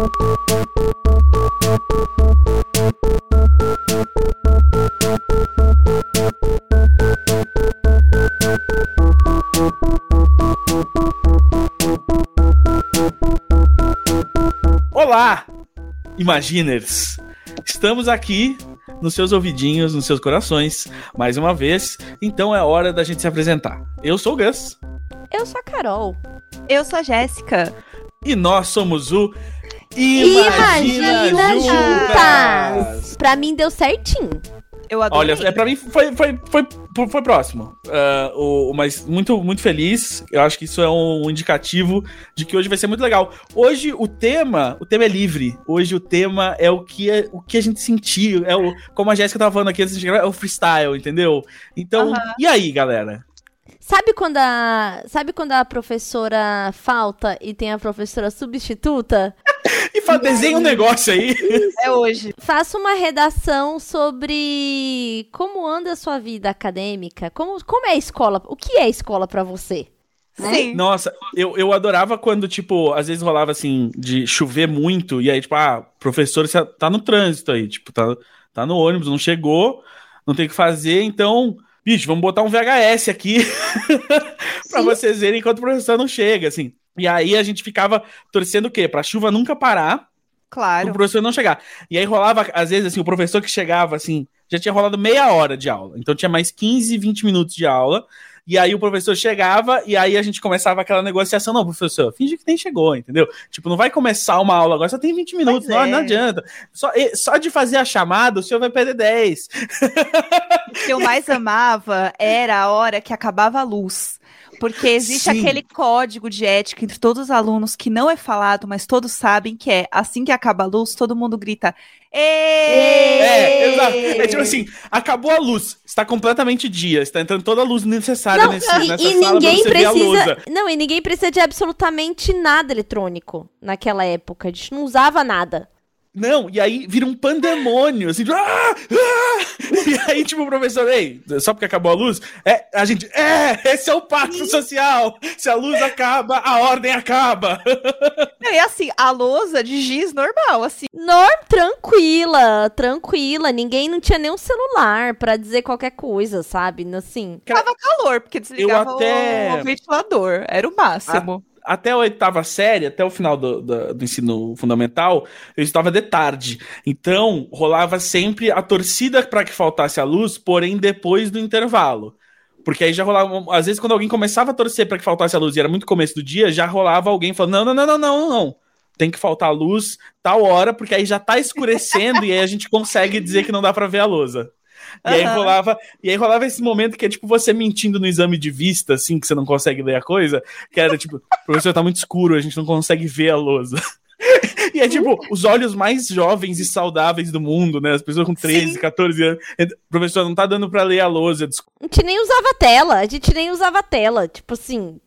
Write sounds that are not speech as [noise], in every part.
Olá, Imaginers! Estamos aqui nos seus ouvidinhos, nos seus corações, mais uma vez. Então é hora da gente se apresentar. Eu sou o Gus. Eu sou a Carol. Eu sou a Jéssica. E nós somos o Imagina, Imagina Juntas! Juntas! Pra mim deu certinho. Eu adorei. Olha, é, pra mim foi, foi, foi, foi, foi próximo. Ah, o, mas muito, muito feliz. Eu acho que isso é um indicativo de que hoje vai ser muito legal. Hoje o tema, o tema é livre. Hoje o tema é o que, é, o que a gente sentiu. É o, como a Jéssica tava falando aqui antes de é o freestyle, entendeu? Então, Aham. e aí, galera? Sabe quando a, sabe quando a professora falta e tem a professora substituta? [laughs] E fa- desenha um negócio aí. É hoje. Faça uma redação sobre como anda a sua vida acadêmica, como, como é a escola, o que é a escola pra você? Né? Sim. Nossa, eu, eu adorava quando, tipo, às vezes rolava assim, de chover muito, e aí, tipo, ah, professor, você tá no trânsito aí, tipo, tá, tá no ônibus, não chegou, não tem o que fazer, então, bicho, vamos botar um VHS aqui [laughs] pra Sim. vocês verem enquanto o professor não chega, assim. E aí a gente ficava torcendo o quê? Pra chuva nunca parar, o Claro. professor não chegar. E aí rolava, às vezes, assim, o professor que chegava, assim, já tinha rolado meia hora de aula. Então tinha mais 15, 20 minutos de aula. E aí o professor chegava e aí a gente começava aquela negociação. Não, professor, finge que nem chegou, entendeu? Tipo, não vai começar uma aula agora, só tem 20 minutos, não, é. não adianta. Só, só de fazer a chamada, o senhor vai perder 10. O que eu mais amava era a hora que acabava a luz. Porque existe Sim. aquele código de ética entre todos os alunos que não é falado, mas todos sabem que é assim que acaba a luz, todo mundo grita. "Ê!" É, exato. É tipo assim, acabou a luz, está completamente dia, está entrando toda a luz necessária Não, nesse, e, nessa e sala pra ninguém precisa. Não, e ninguém precisa de absolutamente nada eletrônico naquela época. A gente não usava nada. Não, e aí vira um pandemônio, assim, tipo, ah, ah! e aí, tipo, o professor, ei, só porque acabou a luz, é, a gente, é, esse é o pacto social, se a luz acaba, a ordem acaba. Não, E assim, a lousa de giz normal, assim. Norm, tranquila, tranquila. Ninguém não tinha nem um celular pra dizer qualquer coisa, sabe? Assim. Cara, Tava calor, porque desligava até- o, o ventilador. Era o máximo. Até a oitava série, até o final do, do, do ensino fundamental, eu estava de tarde. Então, rolava sempre a torcida para que faltasse a luz, porém depois do intervalo. Porque aí já rolava. Às vezes, quando alguém começava a torcer para que faltasse a luz e era muito começo do dia, já rolava alguém falando: não, não, não, não, não, não. Tem que faltar a luz tal hora, porque aí já tá escurecendo e aí a gente consegue dizer que não dá para ver a lousa. E aí rolava, e aí rolava esse momento que é tipo você mentindo no exame de vista, assim, que você não consegue ler a coisa, que era tipo, professor, tá muito escuro, a gente não consegue ver a lousa. [laughs] E é tipo, os olhos mais jovens e saudáveis do mundo, né? As pessoas com 13, Sim. 14 anos. Professor, não tá dando pra ler a lousa, desculpa. A gente nem usava tela. A gente nem usava tela. Tipo assim.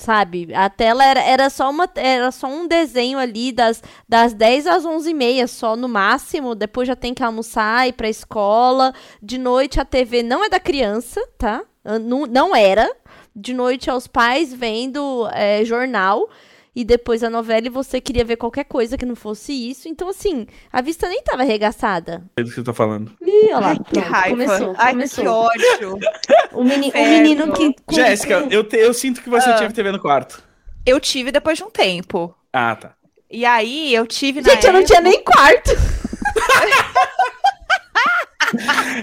Sabe? A tela era, era, só, uma, era só um desenho ali das, das 10 às 11 e meia, só no máximo. Depois já tem que almoçar, ir pra escola. De noite a TV não é da criança, tá? Não, não era. De noite aos pais vendo é, jornal. E depois a novela e você queria ver qualquer coisa que não fosse isso. Então, assim, a vista nem tava arregaçada. É do que eu tô falando. Ih, olha lá. Ai, que pronto, raiva. Começou, Ai, começou. que ódio. O, meni- o menino que. Jéssica, eu, te- eu sinto que você Ah. tinha TV no quarto. Eu tive depois de um tempo. Ah, tá. E aí eu tive na Gente, eu não tinha nem quarto. [laughs]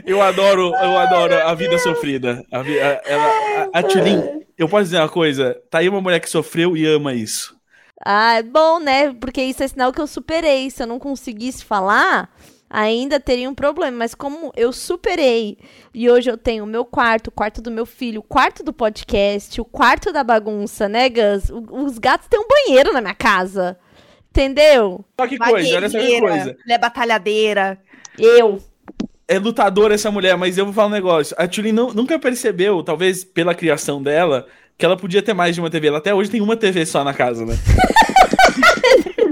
Eu adoro, eu adoro a vida sofrida. A, vi- a, ela, a, a Tulin, eu posso dizer uma coisa? Tá aí uma mulher que sofreu e ama isso. Ah, é bom, né? Porque isso é sinal que eu superei. Se eu não conseguisse falar, ainda teria um problema. Mas como eu superei e hoje eu tenho o meu quarto, o quarto do meu filho, o quarto do podcast, o quarto da bagunça, né, Gus? O- os gatos têm um banheiro na minha casa. Entendeu? Só que coisa, olha só que coisa. Ela é batalhadeira. Eu. É lutadora essa mulher, mas eu vou falar um negócio. A Tulin nu- nunca percebeu, talvez pela criação dela, que ela podia ter mais de uma TV. Ela até hoje tem uma TV só na casa, né? [laughs]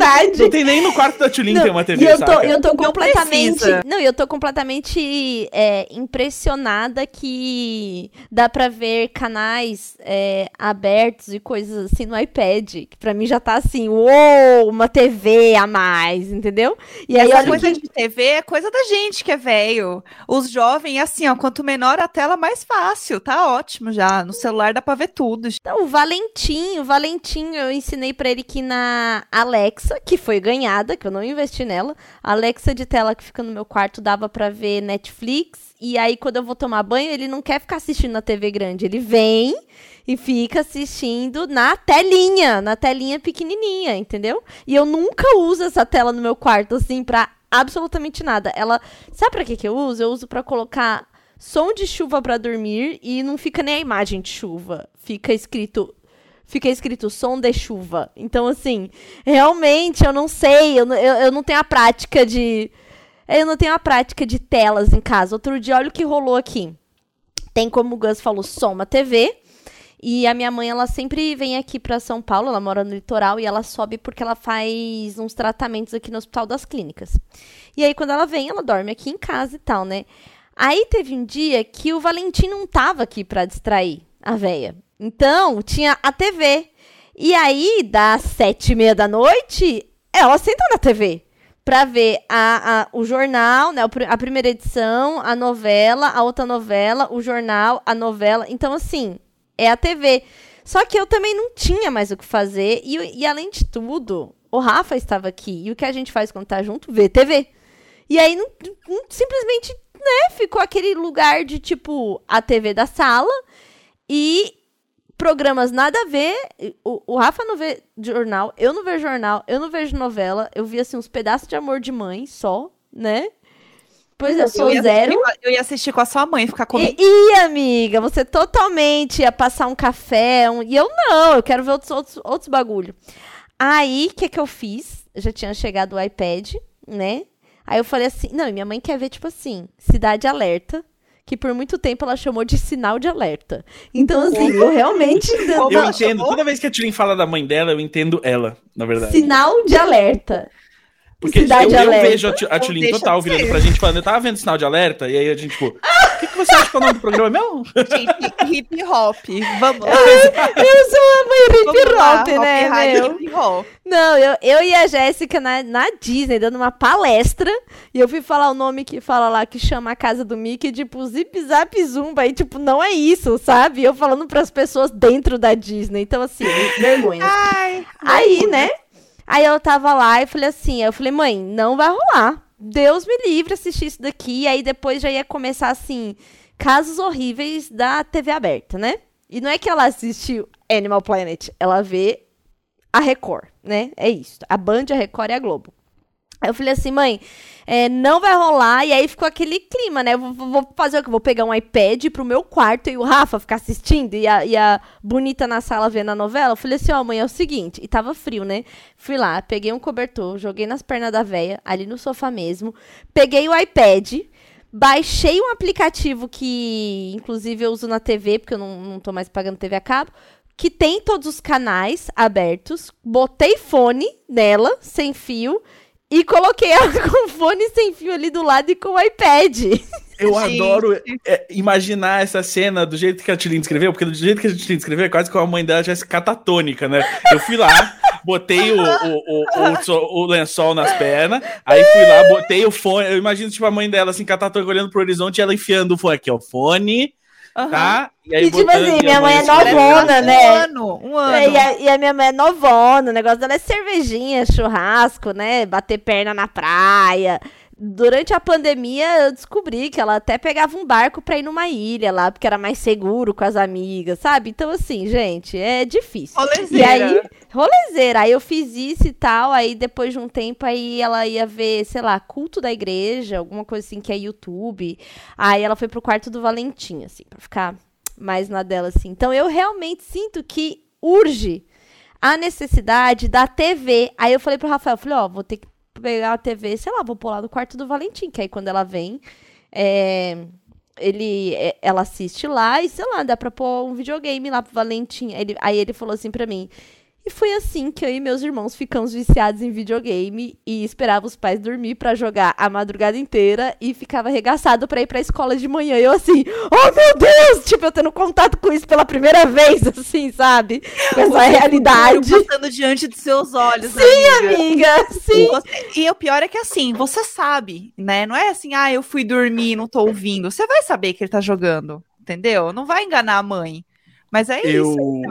verdade. Não tem nem no quarto da Tulin Não, tem uma TV, e eu tô, saca? eu tô Não completamente. precisa. Não, eu tô completamente é, impressionada que dá pra ver canais é, abertos e coisas assim no iPad. Que pra mim já tá assim, uou, uma TV a mais, entendeu? E aí Essa olha coisa que. de TV é coisa da gente que é velho. Os jovens, assim, ó, quanto menor a tela, mais fácil. Tá ótimo já. No celular dá pra ver tudo. Então, o Valentim, o Valentim, eu ensinei pra ele que na Alexa, que foi ganhada, que eu não investi nela, a Alexa de tela que fica no meu quarto dava pra ver Netflix. E aí, quando eu vou tomar banho, ele não quer ficar assistindo na TV grande. Ele vem e fica assistindo na telinha, na telinha pequenininha, entendeu? E eu nunca uso essa tela no meu quarto, assim, pra absolutamente nada. Ela. Sabe pra que, que eu uso? Eu uso pra colocar som de chuva pra dormir e não fica nem a imagem de chuva. Fica escrito. Fica escrito som de chuva. Então, assim, realmente eu não sei, eu, eu, eu não tenho a prática de. Eu não tenho a prática de telas em casa. Outro dia, olha o que rolou aqui. Tem, como o Gus falou, uma TV. E a minha mãe, ela sempre vem aqui pra São Paulo, ela mora no litoral e ela sobe porque ela faz uns tratamentos aqui no Hospital das Clínicas. E aí, quando ela vem, ela dorme aqui em casa e tal, né? Aí teve um dia que o Valentim não tava aqui pra distrair a véia. Então, tinha a TV. E aí, das sete e meia da noite, ela senta na TV pra ver a, a- o jornal, né? A primeira edição, a novela, a outra novela, o jornal, a novela. Então, assim, é a TV. Só que eu também não tinha mais o que fazer. E, e além de tudo, o Rafa estava aqui. E o que a gente faz quando tá junto? Vê TV. E aí, não- não- simplesmente, né? Ficou aquele lugar de, tipo, a TV da sala e programas nada a ver. O, o Rafa não vê jornal, eu não vejo jornal, eu não vejo novela. Eu vi, assim, uns pedaços de amor de mãe só, né? Pois eu sou ia zero. assistir eu ia assistir com a sua mãe, ficar comigo. E, e, amiga, você totalmente ia passar um café, um- e eu não, eu quero ver outros, outros, outros bagulho. Aí, o que que eu fiz? Já tinha chegado o iPad, né? Aí eu falei assim, não, e minha mãe quer ver, tipo assim, Cidade Alerta, que por muito tempo ela chamou de sinal de alerta. Então, assim, eu realmente... [laughs] Eu entendo. Toda vez que a Tulin fala da mãe dela, eu entendo ela, na verdade. Sinal de alerta. Porque Cidade eu, eu vejo a, deixa total virando pra gente falando, eu tava vendo sinal de alerta, e aí a gente, tipo, o que, que você acha que é o nome do programa mesmo? Gente, hip hop. Vamos lá. Eu sou a mãe hip lá, hop, né, meu? hip hop. Não, eu, eu e a Jéssica na, na Disney, dando uma palestra, e eu fui falar o nome que fala lá, que chama a casa do Mickey, tipo, zip zap zumba, e tipo, não é isso, sabe? Eu falando pras pessoas dentro da Disney, então assim, vergonha. Ai, Aí, né? Aí eu tava lá e falei assim, eu falei, mãe, não vai rolar. Deus me livre assistir isso daqui. Aí depois já ia começar assim, casos horríveis da TV aberta, né? E não é que ela assiste Animal Planet, ela vê a Record, né? É isso. A Band, a Record e a Globo. Eu falei assim, mãe, é, não vai rolar. E aí ficou aquele clima, né? Vou, vou- fazer o que? Vou pegar um iPad pro meu quarto e o Rafa ficar assistindo e a, e a bonita na sala vendo a novela. Eu falei assim, ó, mãe, é o seguinte. E tava frio, né? Fui lá, peguei um cobertor, joguei nas pernas da véia, ali no sofá mesmo. Peguei o iPad, baixei um aplicativo que, inclusive, eu uso na TV, porque eu não, não tô mais pagando TV a cabo que tem todos os canais abertos, botei fone nela, sem fio, e coloquei ela [laughs] com o fone sem fio ali do lado e com o iPad. Eu Gente. adoro é, imaginar essa cena do jeito que a Tulin descreveu, porque do jeito que a Tulin descreveu é quase como a mãe dela tivesse catatônica, né? Eu fui lá, botei o, o, o, o lençol nas pernas, aí fui lá, botei o fone. Eu imagino, tipo, a mãe dela, assim, catatônica, olhando pro horizonte e ela enfiando o fone aqui, ó, fone, tá? E aí E, tipo botando, assim, minha mãe é assim, novona, um né? ano, um ano. É, E a, e a minha mãe é novona, o negócio dela é cervejinha, churrasco, né? Bater perna na praia. Durante a pandemia, eu descobri que ela até pegava um barco pra ir numa ilha lá, porque era mais seguro com as amigas, sabe? Então, assim, gente, é difícil. E Rolezeira. aí, rolezeira. Aí eu fiz isso e tal. Aí depois de um tempo, aí ela ia ver, sei lá, culto da igreja, alguma coisa assim que é YouTube. Aí ela foi pro quarto do Valentim, assim, pra ficar mais na dela, assim. Então eu realmente sinto que urge a necessidade da TV. Aí eu falei pro Rafael, falei, ó, vou ter que pegar a TV, sei lá, vou pôr lá no quarto do Valentim, que aí quando ela vem, é, ele, é, ela assiste lá e, sei lá, dá pra pôr um videogame lá pro Valentim. Ele, aí ele falou assim pra mim, E foi assim que eu e meus irmãos ficamos viciados em videogame e esperava os pais dormir pra jogar a madrugada inteira e ficava arregaçado pra ir pra escola de manhã. E eu assim, oh meu Deus! Tipo, eu tendo contato com isso pela primeira vez, [laughs] assim, sabe? Com essa realidade. Passando diante dos seus olhos. Sim, amiga, sim. Você- E o pior é que assim, você sabe, né? Não é assim, ah, eu fui dormir, não tô ouvindo. Você vai saber que ele tá jogando, entendeu? Não vai enganar a mãe. Mas é Eu. isso.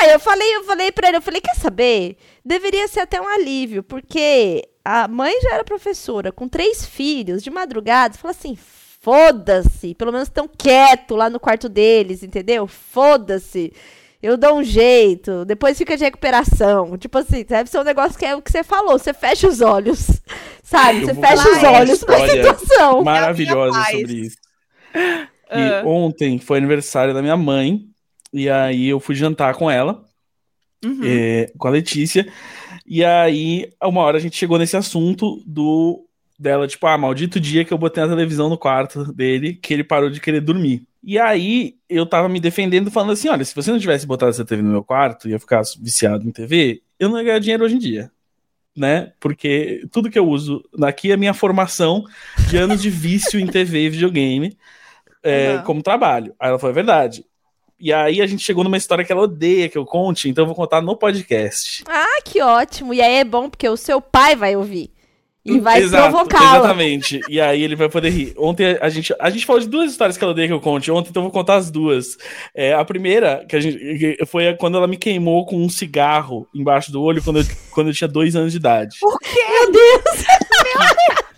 Aí eu falei, eu falei pra ele, eu falei, quer saber? Deveria ser até um alívio, porque a mãe já era professora, com três filhos, de madrugada, você fala assim, foda-se, pelo menos estão quieto lá no quarto deles, entendeu? Foda-se. Eu dou um jeito, depois fica de recuperação. Tipo assim, deve ser um negócio que é o que você falou, você fecha os olhos, [laughs] sabe? Eu Você fecha os olhos pra situação. Maravilhosa paz. sobre isso. E Ah. ontem foi aniversário da minha mãe. E aí eu fui jantar com ela, Uhum. é, com a Letícia. E aí, uma hora a gente chegou nesse assunto do dela, tipo, ah, maldito dia que eu botei a televisão no quarto dele, que ele parou de querer dormir. E aí eu tava me defendendo, falando assim: olha, se você não tivesse botado essa TV no meu quarto, ia ficar viciado em TV, eu não ia ganhar dinheiro hoje em dia. Né? Porque tudo que eu uso aqui é minha formação de anos de vício em TV e videogame é, como trabalho. Aí ela falou: é verdade. E aí a gente chegou numa história que ela odeia que eu conte, então eu vou contar no podcast. Ah, que ótimo. E aí é bom porque o seu pai vai ouvir. E vai provocá-la. Exatamente. E aí ele vai poder rir. Ontem a gente, a gente falou de duas histórias que ela odeia que eu conte. Ontem, então eu vou contar as duas. É, a primeira, que a gente, foi quando ela me queimou com um cigarro embaixo do olho quando eu, quando eu tinha dois anos de idade. O quê? Meu Deus! [laughs]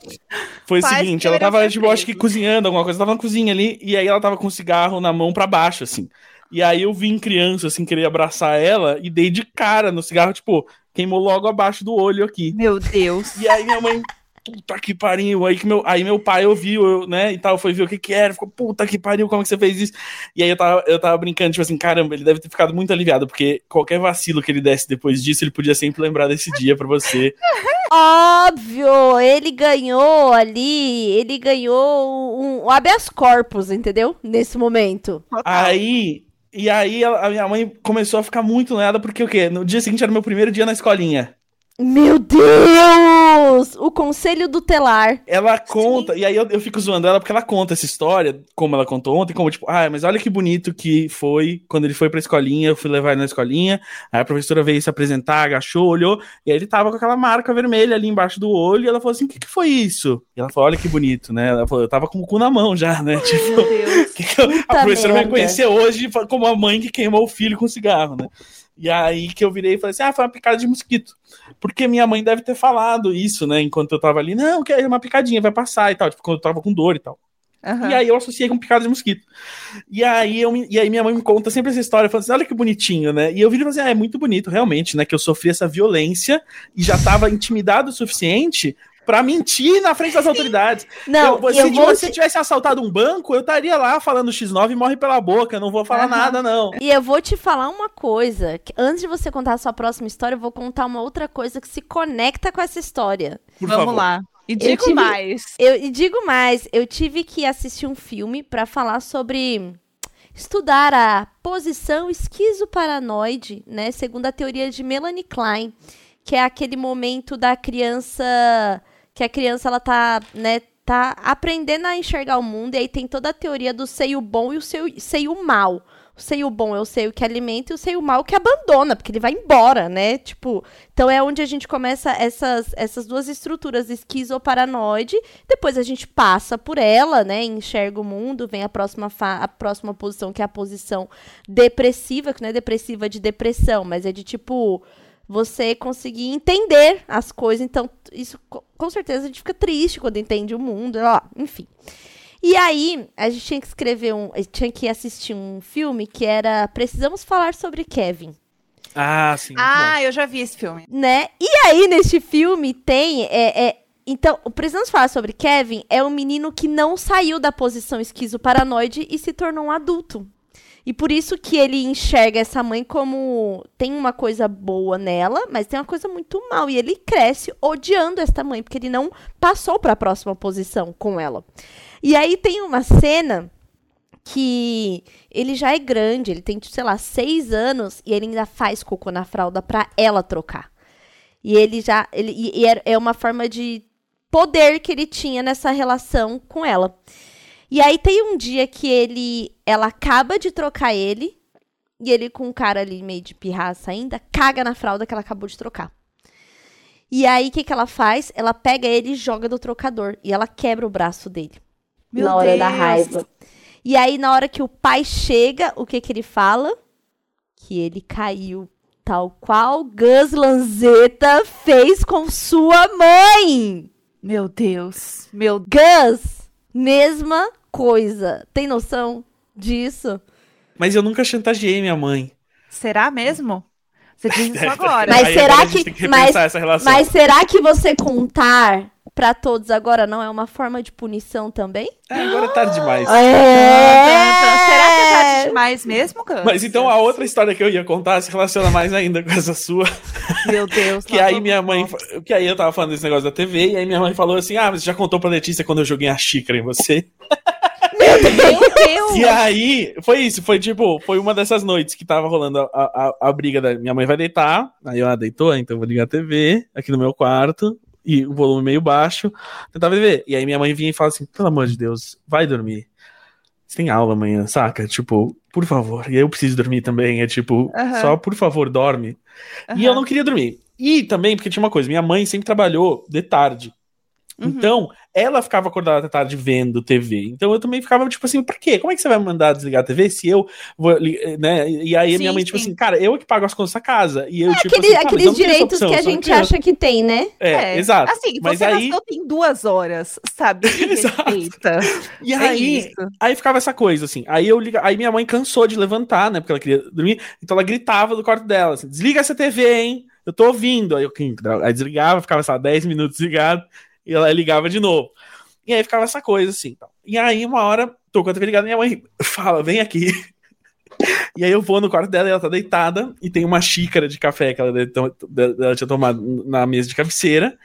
Foi o Faz seguinte, ela tava, tipo, acho que cozinhando alguma coisa, tava na cozinha ali, e aí ela tava com o cigarro na mão pra baixo, assim. E aí eu vim criança, assim, querer abraçar ela e dei de cara no cigarro, tipo, queimou logo abaixo do olho aqui. Meu Deus. E aí minha mãe, puta que pariu. Aí, que meu, aí meu pai ouviu, eu, né, e tal, foi ver o que que era, ficou, puta que pariu, como que você fez isso? E aí eu tava, eu tava brincando, tipo assim, caramba, ele deve ter ficado muito aliviado, porque qualquer vacilo que ele desse depois disso, ele podia sempre lembrar desse dia pra você. Óbvio, ele ganhou ali, ele ganhou um, um habeas corpus, entendeu? Nesse momento. Aí, e aí a minha mãe começou a ficar muito noiada, porque o quê? No dia seguinte era meu primeiro dia na escolinha. Meu Deus! O conselho tutelar. Ela conta, e aí eu, eu fico zoando ela porque ela conta essa história, como ela contou ontem, como tipo, ah, mas olha que bonito que foi quando ele foi pra escolinha, eu fui levar ele na escolinha, aí a professora veio se apresentar, agachou, olhou, e aí ele tava com aquela marca vermelha ali embaixo do olho, e ela falou assim: o que, que foi isso? E ela falou: olha que bonito, né? Ela falou: eu tava com o cu na mão já, né? [laughs] Tipo, Meu Deus. [laughs] que que eu- a professora vai merda. conhecer hoje como a mãe que queimou o filho com cigarro, né? E aí que eu virei e falei assim: ah, foi uma picada de mosquito. Porque minha mãe deve ter falado isso, né? Enquanto eu tava ali, não, que é uma picadinha, vai passar e tal. Tipo, quando eu tava com dor e tal. Aham. E aí eu associei com picada de mosquito. E aí, eu, e aí minha mãe me conta sempre essa história, falando assim, olha que bonitinho, né? E eu vi e falei assim, ah, é muito bonito, realmente, né? Que eu sofri essa violência e já tava intimidado o suficiente pra mentir na frente das autoridades. Não, eu, se eu vou você tivesse assaltado um banco, eu estaria lá falando X9 e morre pela boca, eu não vou falar Aham. nada, não. E eu vou te falar uma coisa. que antes de você contar a sua próxima história, eu vou contar uma outra coisa que se conecta com essa história. Por Vamos favor. lá. E digo tive- mais. Eu e digo mais, eu tive que assistir um filme pra falar sobre estudar a posição esquizoparanoide, né, segundo a teoria de Melanie Klein, que é aquele momento da criança que a criança ela tá, né, tá aprendendo a enxergar o mundo e aí tem toda a teoria do seio bom e o seio, seio mal. O seio bom é o seio que alimenta e o seio mal que abandona, porque ele vai embora, né? Tipo, então é onde a gente começa essas, essas duas estruturas esquizoparanoide depois a gente passa por ela, né? Enxerga o mundo, vem a próxima, a próxima posição, que é a posição depressiva, que não é depressiva de depressão, mas é de tipo você conseguir entender as coisas. Então, isso com certeza a gente fica triste quando entende o mundo, ó, enfim. E aí, a gente tinha que escrever um. Tinha que assistir um filme que era Precisamos Falar sobre Kevin Ah, sim. Ah, eu já vi esse filme. né? E aí, neste filme, tem. É, é- então, o Precisamos Falar sobre Kevin é um menino que não saiu da posição esquizoparanoide e se tornou um adulto. E por isso que ele enxerga essa mãe como. Tem uma coisa boa nela, mas tem uma coisa muito mal. E ele cresce odiando esta mãe, porque ele não passou para a próxima posição com ela. E aí tem uma cena que ele já é grande, ele tem, sei lá, seis anos e ele ainda faz cocô na fralda pra ela trocar. E ele já. Ele, e, e é uma forma de poder que ele tinha nessa relação com ela. E aí tem um dia que ele. Ela acaba de trocar ele. E ele, com um cara ali meio de pirraça ainda, caga na fralda que ela acabou de trocar. E aí, o que, que ela faz? Ela pega ele e joga do trocador. E ela quebra o braço dele. Meu na hora Deus. da raiva. E aí, na hora que o pai chega, o que que ele fala? Que ele caiu. Tal qual Gus Lanzetta fez com sua mãe. Meu Deus. Meu Gus, mesma coisa. Tem noção disso? Mas eu nunca chantageei minha mãe. Será mesmo? Você diz isso [laughs] agora. Mas Aí será agora que-. Mas será que você contar pra todos agora não é uma forma de punição também? É, agora é tarde demais. É! Será que é tarde demais mesmo, Gus? Mas então a outra história que eu ia contar se relaciona mais ainda com essa sua. Meu Deus. Que aí minha mãe. nós. Que aí eu tava falando desse negócio da TV, e aí minha mãe falou assim: Ah, você já contou pra Letícia quando eu joguei a xícara em você? [laughs] Meu Deus. E aí, foi isso, foi tipo, foi uma dessas noites que tava rolando a, a, a briga da minha mãe vai deitar. Aí eu, ah, deitou, então eu vou ligar a TV aqui no meu quarto. E o volume meio baixo, tentava ver. E aí minha mãe vinha e fala assim: pelo amor de Deus, vai dormir. Você tem aula amanhã, saca? Tipo, por favor. E eu preciso dormir também. É tipo, Aham. só por favor, dorme. E Aham. eu não queria dormir. E também, porque tinha uma coisa, minha mãe sempre trabalhou de tarde. Uhum. Então, ela ficava acordada até tarde vendo TV. Então eu também ficava, tipo assim, pra quê? Como é que você vai me mandar desligar a TV se eu vou, li- né? E aí a minha Sim, mãe, tipo sim. assim, cara, eu é que pago as contas da casa. E eu, tipo Aquele- assim, aqueles não direitos opção, que a gente criança. acha que tem, né? É, exato. Assim, Mas você aí, nasceu tem duas horas, sabe? [laughs] Respeita. e É aí, isso. aí ficava essa coisa, assim. Aí eu liga... aí minha mãe cansou de levantar, né? Porque ela queria dormir. Então ela gritava do quarto dela, assim, desliga essa TV, hein? Eu tô ouvindo. Aí eu "Quem? aí desligava, ficava, sei lá, 10 minutos ligado, e ela ligava de novo. E aí ficava essa coisa, assim. E aí, uma hora, tô com a TV ligada, minha mãe fala, vem aqui. [laughs] E aí eu vou no quarto dela e ela tá deitada e tem uma xícara de café que ela, ela tinha tomado na mesa de cabeceira.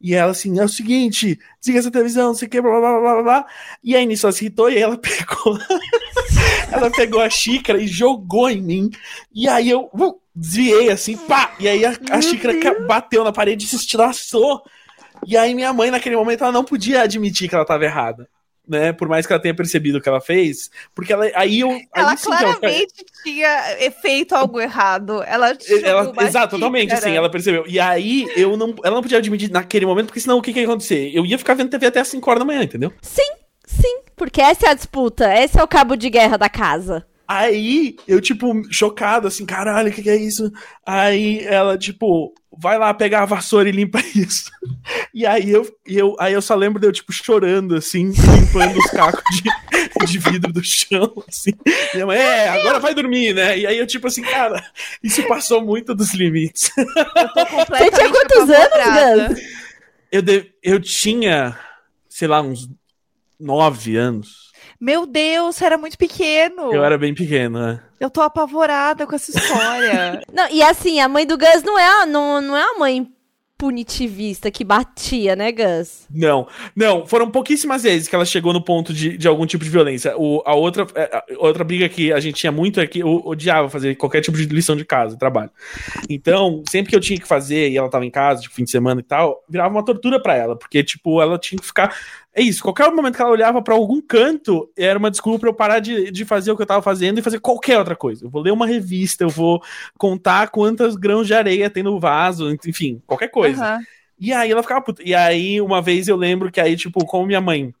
E ela assim, é o seguinte, desliga essa televisão, não sei o que, blá, blá, blá, blá, blá. E aí nisso ela se irritou e aí ela [laughs] pegou, ela pegou a xícara e jogou em mim. E aí eu uh, desviei assim, pá! E aí a, a xícara ca- bateu na parede e se estilhaçou. E aí minha mãe, naquele momento, ela não podia admitir que ela tava errada. Né, por mais que ela tenha percebido o que ela fez, porque ela, aí eu. aí Ela sim que ela- claramente tinha feito algo errado. Ela, ela, exato, totalmente, assim, ela percebeu. E aí, eu não, ela não podia admitir naquele momento, porque senão o que, que ia acontecer? Eu ia ficar vendo TV até as 5 horas da manhã, entendeu? Sim, sim. Porque essa é a disputa. Esse é o cabo de guerra da casa. Aí, eu, tipo, chocado, assim, caralho, o que, que é isso? Aí ela, tipo, vai lá pegar a vassoura e limpa [laughs] isso. E aí eu, e eu, aí eu só lembro de eu, tipo, chorando, assim, limpando os cacos de, de vidro do chão, assim. Minha mãe, é, agora vai dormir, né? E aí eu, tipo assim, cara, isso passou muito dos limites. Eu tô Você tinha quantos anos, Gus? Eu, de- eu tinha, sei lá, uns nove anos. Meu Deus, você era muito pequeno. Eu era bem pequeno, né? Eu tô apavorada com essa história. [laughs] Não, e assim, a mãe do Gus não é, a- não, não é a mãe punitivista que batia, né, Gus? Não, não, foram pouquíssimas vezes que ela chegou no ponto de, de algum tipo de violência. O, a outra, é, a outra briga que a gente tinha muito é que eu odiava fazer qualquer tipo de lição de casa, trabalho. Então, sempre que eu tinha que fazer e ela tava em casa, tipo, fim de semana e tal, virava uma tortura pra ela, porque, tipo, ela tinha que ficar. É isso, qualquer momento que ela olhava pra algum canto, era uma desculpa pra eu parar de, de fazer o que eu tava fazendo e fazer qualquer outra coisa. Eu vou ler uma revista, eu vou contar quantas grãos de areia tem no vaso, enfim, qualquer coisa. Aham. E aí ela ficava puta. E aí, uma vez eu lembro que aí, tipo, como minha mãe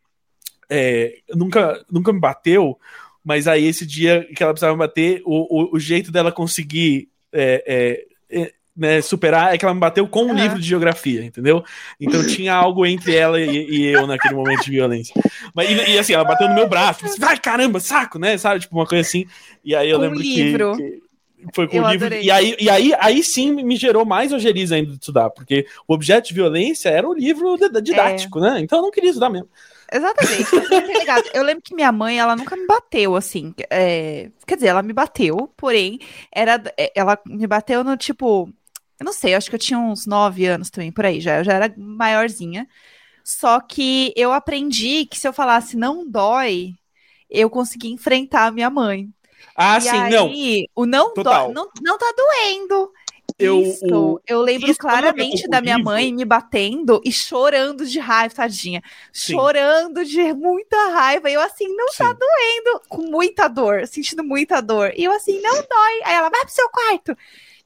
é, nunca, nunca me bateu, mas aí esse dia que ela precisava me bater, o, o, o jeito dela conseguir é, é, é, né, superar é que ela me bateu com um livro de geografia, entendeu? Então tinha algo entre ela e, e eu naquele momento de violência. Mas, e, e, assim, ela bateu no meu braço, tipo vai caramba, saco, né? Sabe? Tipo, uma coisa assim. E aí eu o lembro que- livro. que. Foi com Eu o livro. adorei. E aí, e aí, aí sim me gerou mais ojeriza ainda de estudar, porque o objeto de violência era o livro di- didático, É. né? Então eu não queria estudar mesmo. Exatamente. Eu, tô ligada. Eu lembro que minha mãe, ela nunca me bateu, assim. é, Quer dizer, ela me bateu, porém, era... é, ela me bateu no tipo. Eu não sei, eu acho que eu tinha uns 9 anos também, por aí já. Eu já era maiorzinha. Só que eu aprendi que se eu falasse não dói, eu consegui enfrentar a minha mãe. Ah, e sim, aí, não. o não, Total. dói, não não tá doendo. Eu- Isso. o- eu lembro isso é claramente da minha mãe me batendo e chorando de raiva, tadinha. Sim. Chorando de muita raiva. E eu assim, não tá Sim. doendo, com muita dor, sentindo muita dor. E eu assim, não dói. Aí ela, vai pro seu quarto.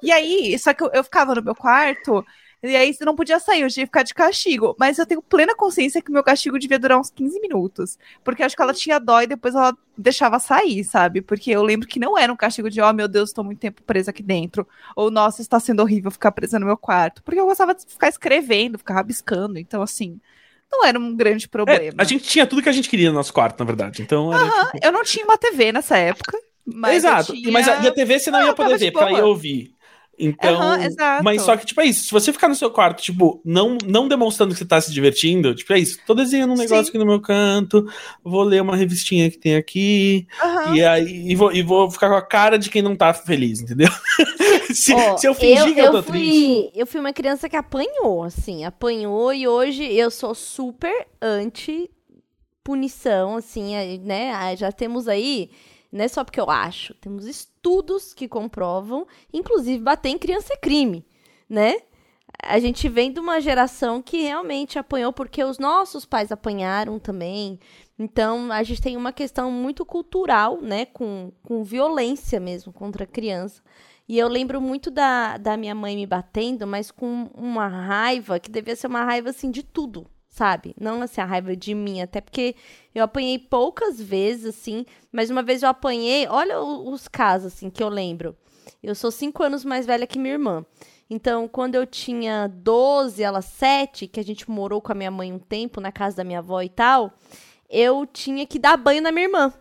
E aí, só que eu, eu ficava no meu quarto, e aí você não podia sair, eu tinha que ficar de castigo. Mas eu tenho plena consciência que o meu castigo devia durar uns 15 minutos. Porque acho que ela tinha dó e depois ela deixava sair, sabe? Porque eu lembro que não era um castigo de, ó, meu Deus, estou muito tempo presa aqui dentro. Ou, nossa, está sendo horrível ficar presa no meu quarto. Porque eu gostava de ficar escrevendo, ficar rabiscando. Então, assim, não era um grande É, problema. a gente tinha tudo que a gente queria no nosso quarto, na verdade. Então era. Aham, tipo- eu não tinha uma TV nessa época. Mas Exato. tinha... Mas a, e a TV você não Ah, ia tava poder de ver, porque ela ia ouvir. Então. Exato. Mas só que, tipo, é isso. Se você ficar no seu quarto, tipo, não, não demonstrando que você tá se divertindo, tipo, é isso. Tô desenhando um negócio Sim. aqui no meu canto, vou ler uma revistinha que tem aqui, Aham. e aí e vou, e vou ficar com a cara de quem não tá feliz, entendeu? [laughs] se, Ó, se eu fingir que eu tô fui, triste. Eu fui uma criança que apanhou, assim, apanhou e hoje eu sou super anti punição, assim, né? Já temos aí, não é só porque eu acho, temos estudos que comprovam, inclusive bater em criança é crime, né? A gente vem de uma geração que realmente apanhou porque os nossos pais apanharam também. Então, a gente tem uma questão muito cultural, né? Com, com violência mesmo contra a criança. E eu lembro muito da, da minha mãe me batendo, mas com uma raiva que devia ser uma raiva assim de tudo, sabe? Não assim a raiva de mim, até porque eu apanhei poucas vezes, assim, mas uma vez eu apanhei, olha os casos assim que eu lembro. Eu sou cinco anos mais velha que minha irmã. Então, quando eu tinha 12, ela 7, que a gente morou com a minha mãe um tempo na casa da minha avó e tal, eu tinha que dar banho na minha irmã.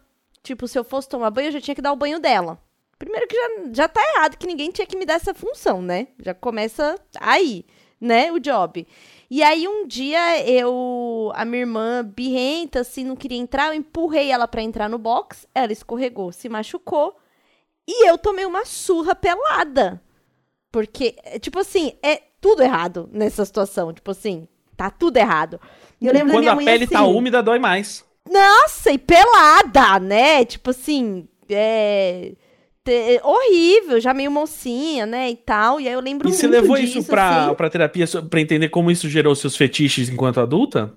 Tipo, se eu fosse tomar banho, eu já tinha que dar o banho dela. Primeiro que já, já tá errado que ninguém tinha que me dar essa função, né? Já começa aí, né, o job. E aí um dia eu, a minha irmã birrenta, assim, não queria entrar, eu empurrei ela pra entrar no box, ela escorregou, se machucou, e eu tomei uma surra pelada. Porque, é, tipo assim, é tudo errado nessa situação, tipo assim, tá tudo errado. E eu lembro Quando a pele tá assim, úmida, dói mais. nossa, e pelada, né? Tipo assim, é. Te- horrível, já meio mocinha, né? E tal. E aí eu lembro E muito você levou disso, isso pra, assim. pra terapia pra entender como isso gerou seus fetiches enquanto adulta?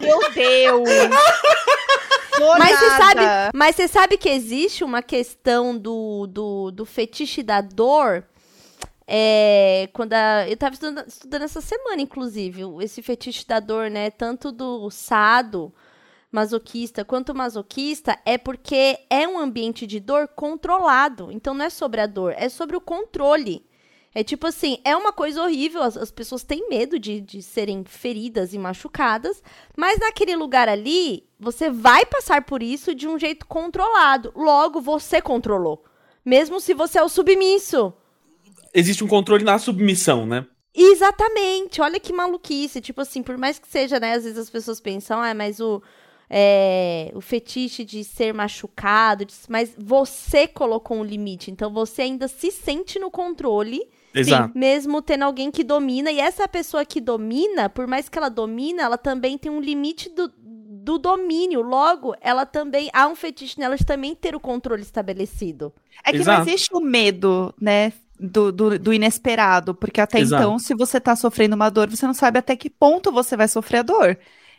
Meu Deus! Mas você sabe, mas você sabe que existe uma questão do, do, do fetiche da dor. É, quando a- eu tava estudando, estudando essa semana, inclusive, esse fetiche da dor, né? Tanto do sado, masoquista, quanto masoquista, é porque é um ambiente de dor controlado. Então não é sobre a dor, é sobre o controle. É tipo assim, é uma coisa horrível, as, as pessoas têm medo de, de serem feridas e machucadas, mas naquele lugar ali, você vai passar por isso de um jeito controlado. Logo, você controlou. Mesmo se você é o submisso. Existe um controle na submissão, né? Exatamente, olha que maluquice. Tipo assim, por mais que seja, né? Às vezes as pessoas pensam, ah, mas o, é, o fetiche de ser machucado, de- mas você colocou um limite. Então você ainda se sente no controle, Exato. mesmo tendo alguém que domina. E essa pessoa que domina, por mais que ela domina, ela também tem um limite do, do domínio. Logo, ela também. Há um fetiche nela de também ter o controle estabelecido. É que Exato. não existe o medo, né? Do, do, do inesperado, porque até Exato. então, se você tá sofrendo uma dor, você não sabe até que ponto você vai sofrer a dor.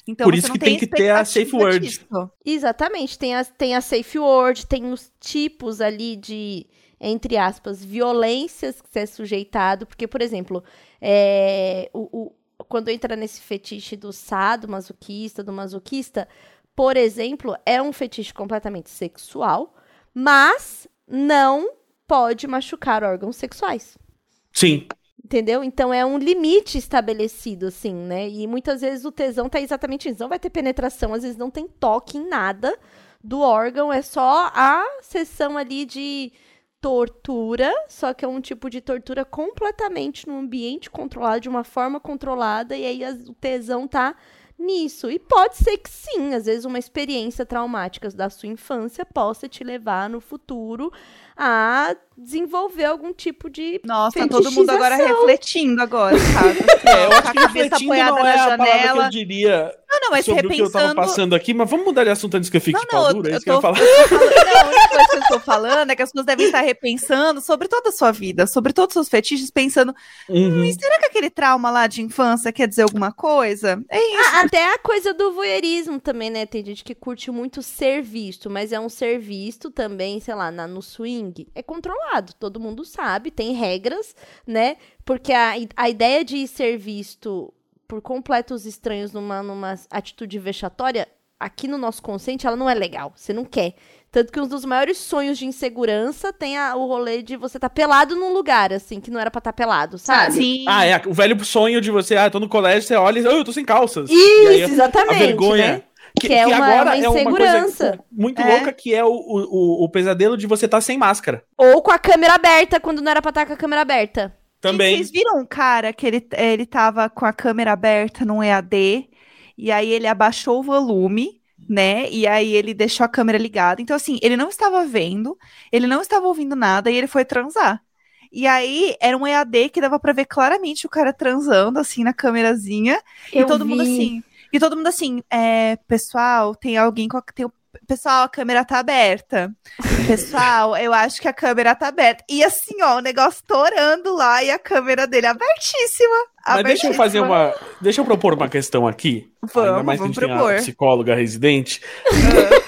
Então, Por você isso não que tem que ter a safe word. disso. Exatamente, tem a, tem a safe word, tem os tipos ali de, entre aspas, violências que você é sujeitado, porque, por exemplo, é, o, o- quando entra nesse fetiche do sado masoquista, do masoquista, por exemplo, é um fetiche completamente sexual, mas não pode machucar órgãos sexuais. Sim. Entendeu? Então é um limite estabelecido, assim, né? E muitas vezes o tesão tá exatamente isso. Não vai ter penetração, às vezes não tem toque em nada do órgão, é só a sessão ali de tortura, só que é um tipo de tortura completamente num ambiente controlado, de uma forma controlada, e aí o tesão tá nisso. E pode ser que sim, às vezes uma experiência traumática da sua infância possa te levar no futuro a desenvolver algum tipo de Nossa, tá todo mundo agora refletindo agora, sabe? [laughs] É, eu acho que cabeça refletindo apoiada não é na a palavra que eu janela. diria. Não, não, mas sobre o que eu tava repensando. passando aqui, mas vamos mudar de assunto antes que eu fique Não, de não, pau eu, dura, é eu isso que eu ia falar. não, a única [laughs] coisa que eu estou falando é que as pessoas devem estar repensando sobre toda a sua vida, sobre todos os seus fetiches, pensando, Uhum. "Hum, será que aquele trauma lá de infância quer dizer alguma coisa? É isso. Ah, até a coisa do voyeurismo também, né? Tem gente que curte muito ser visto, mas é um ser visto também, sei lá, na- no swing. É controlado, todo mundo sabe, tem regras, né? Porque a, a ideia de ser visto por completos estranhos numa, numa atitude vexatória, aqui no nosso consciente, ela não é legal. Você não quer. Tanto que um dos maiores sonhos de insegurança tem a- o rolê de você estar pelado num lugar, assim, que não era pra estar pelado, sabe? Sim. Ah, é o velho sonho de você, ah, tô no colégio, você olha e, oh, eu tô sem calças. e Isso, aí, exatamente. a vergonha. né? Que é uma- uma é uma insegurança. coisa muito É. louca, que é o, o, o pesadelo de você estar sem máscara. Ou com a câmera aberta, quando não era pra estar com a câmera aberta. Também. Gente, vocês viram um cara que ele, ele tava com a câmera aberta num EAD, e aí ele abaixou o volume, né? E aí ele deixou a câmera ligada. Então, assim, ele não estava vendo, ele não estava ouvindo nada, e ele foi transar. E aí era um EAD que dava pra ver claramente o cara transando, assim, na câmerazinha. e todo mundo assim. E todo mundo assim, é, pessoal, tem alguém com a, tem, o- Pessoal, a câmera tá aberta. [laughs] Pessoal, eu acho que a câmera tá aberta. E assim, ó, o negócio torando lá e a câmera dele abertíssima. Mas deixa eu fazer uma. Deixa eu propor uma questão aqui. ainda Vamos, mais que a vamos gente tem a propor. psicóloga residente. [laughs]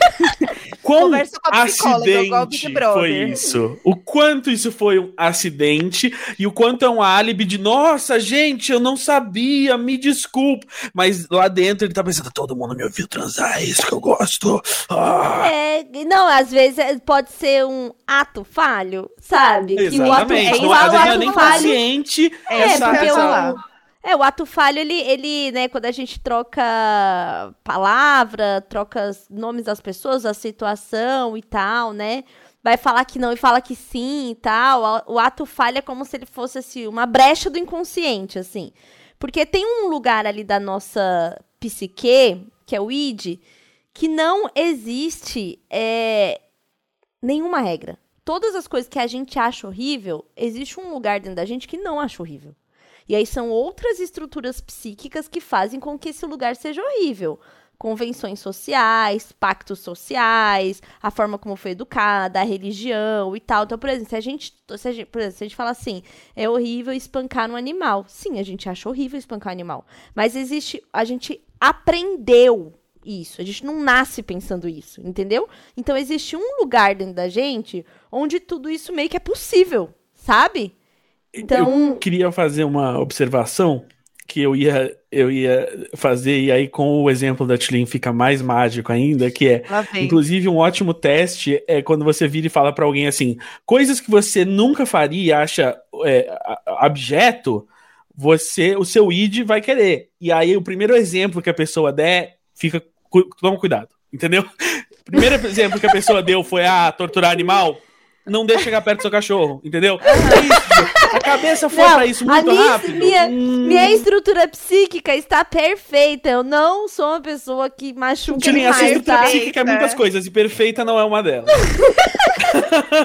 Quão Conversa com a psicóloga, igual o Big acidente foi isso? O quanto isso foi um acidente e o quanto é um álibi de nossa, gente, eu não sabia, me desculpa. Mas lá dentro ele tá pensando, todo mundo me ouviu transar, é isso que eu gosto. Ah. É, não, às vezes é- pode ser um ato falho, sabe? Que o ato, Exatamente. é, Não, o às vezes não é nem falho. consciente. É, É, essa- porque essa- o, é, o ato falho, ele, ele, né, quando a gente troca palavra, troca nomes das pessoas, a situação e tal, né? Vai falar que não e fala que sim e tal. O ato falho é como se ele fosse, assim, uma brecha do inconsciente, assim. Porque tem um lugar ali da nossa psique, que é o id, que não existe é, nenhuma regra. Todas as coisas que a gente acha horrível, existe um lugar dentro da gente que não acha horrível. E aí são outras estruturas psíquicas que fazem com que esse lugar seja horrível. Convenções sociais, pactos sociais, a forma como foi educada, a religião e tal. Então, por exemplo, se a gente, se a gente, por exemplo, se a gente fala assim, é horrível espancar um animal. Sim, a gente acha horrível espancar um animal. Mas existe, a gente aprendeu isso. A gente não nasce pensando isso, entendeu? Então existe um lugar dentro da gente onde tudo isso meio que é possível, sabe? Então, Eu queria fazer uma observação que eu ia, eu ia fazer, e aí com o exemplo da Tilin fica mais mágico ainda, que é, inclusive, um ótimo teste é quando você vira e fala pra alguém assim, coisas que você nunca faria e acha é, abjeto, você, o seu id vai querer. E aí o primeiro exemplo que a pessoa der, fica, toma cuidado, entendeu? [laughs] Primeiro exemplo que a pessoa deu foi, ah, torturar animal, não deixa chegar perto do seu cachorro, entendeu? É isso. A cabeça foi Não, pra isso a muito minha- rápido. minha- Hum. minha estrutura psíquica está perfeita. Eu não sou uma pessoa que machuca Tilin, a sua demais, estrutura tá? psíquica é muitas coisas, e perfeita não é uma delas. [laughs]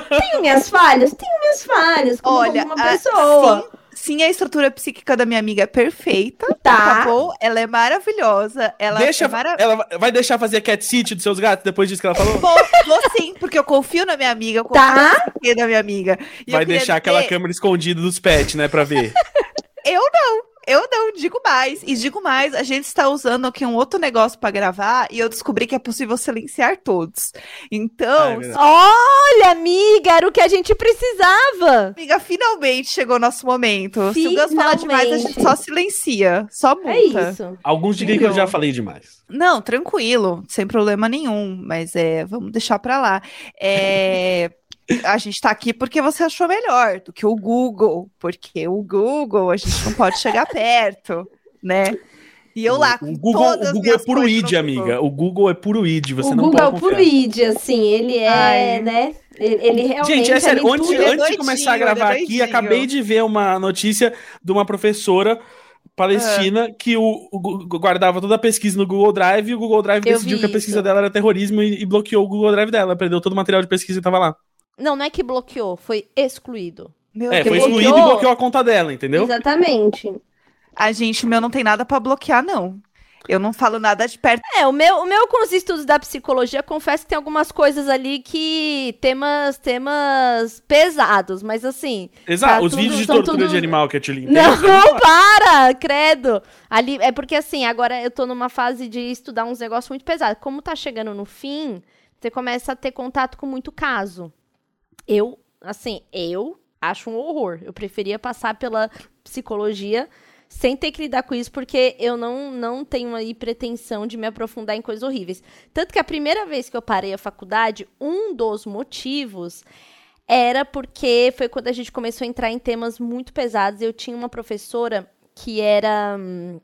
Tenho minhas falhas? Tenho minhas falhas, como Olha, uma a- pessoa. Sim, a estrutura psíquica da minha amiga é perfeita, Tá. bom? Ela é maravilhosa. Ela Deixa, é mara... Ela vai deixar fazer cat sit dos seus gatos depois disso que ela falou? Vou, vou sim, porque eu confio na minha amiga, eu confio Tá. na minha amiga. E Vai deixar aquela dizer- câmera escondida dos pets, né, pra ver. [laughs] Eu não, eu não, digo mais. E digo mais, a gente está usando aqui um outro negócio para gravar e eu descobri que é possível silenciar todos. Ah, Então, é verdade. Olha, amiga, era o que a gente precisava. amiga, finalmente chegou o nosso momento. Se o Gus falar demais, a gente Finalmente. só silencia, só multa. É isso. Alguns diriam que eu já falei demais. Não, tranquilo, sem problema nenhum, mas é, vamos deixar pra lá. É, [laughs] a gente tá aqui porque você achou melhor do que o Google, porque o Google a gente não pode chegar perto, né? E eu lá, com o Google, todas o Google é puro id, amiga. Google. O Google é puro id, você o não Google é pode o puro confiar. id, assim, ele é, Ai. né? Ele, ele realmente Gente, é sério, antes, é antes de começar a é gravar aqui, acabei de ver uma notícia de uma professora palestina Ah. que o, o Gu- guardava toda a pesquisa no Google Drive e o Google Drive Eu decidiu que a pesquisa isso. dela era terrorismo e, e bloqueou o Google Drive dela. Perdeu todo o material de pesquisa que tava lá. Não, não é que bloqueou, foi excluído. Meu É, foi Deus. excluído e bloqueou. bloqueou a conta dela, entendeu? Exatamente. A gente, meu, não tem nada pra bloquear, não. Eu não falo nada de perto. É, o meu, o meu com os estudos da psicologia, confesso que tem algumas coisas ali que. temas, temas pesados, mas assim. Exato, tá os tudo- vídeos de tortura tudo- de animal que a Tilly [laughs] Não, para! Credo! Ali, é porque assim, agora eu tô numa fase de estudar uns negócios muito pesados. Como tá chegando no fim, você começa a ter contato com muito caso. Eu, assim, eu acho um horror. Eu preferia passar pela psicologia sem ter que lidar com isso, porque eu não, não tenho aí pretensão de me aprofundar em coisas horríveis. Tanto que a primeira vez que eu parei a faculdade, um dos motivos era porque foi quando a gente começou a entrar em temas muito pesados. Eu tinha uma professora que era hum,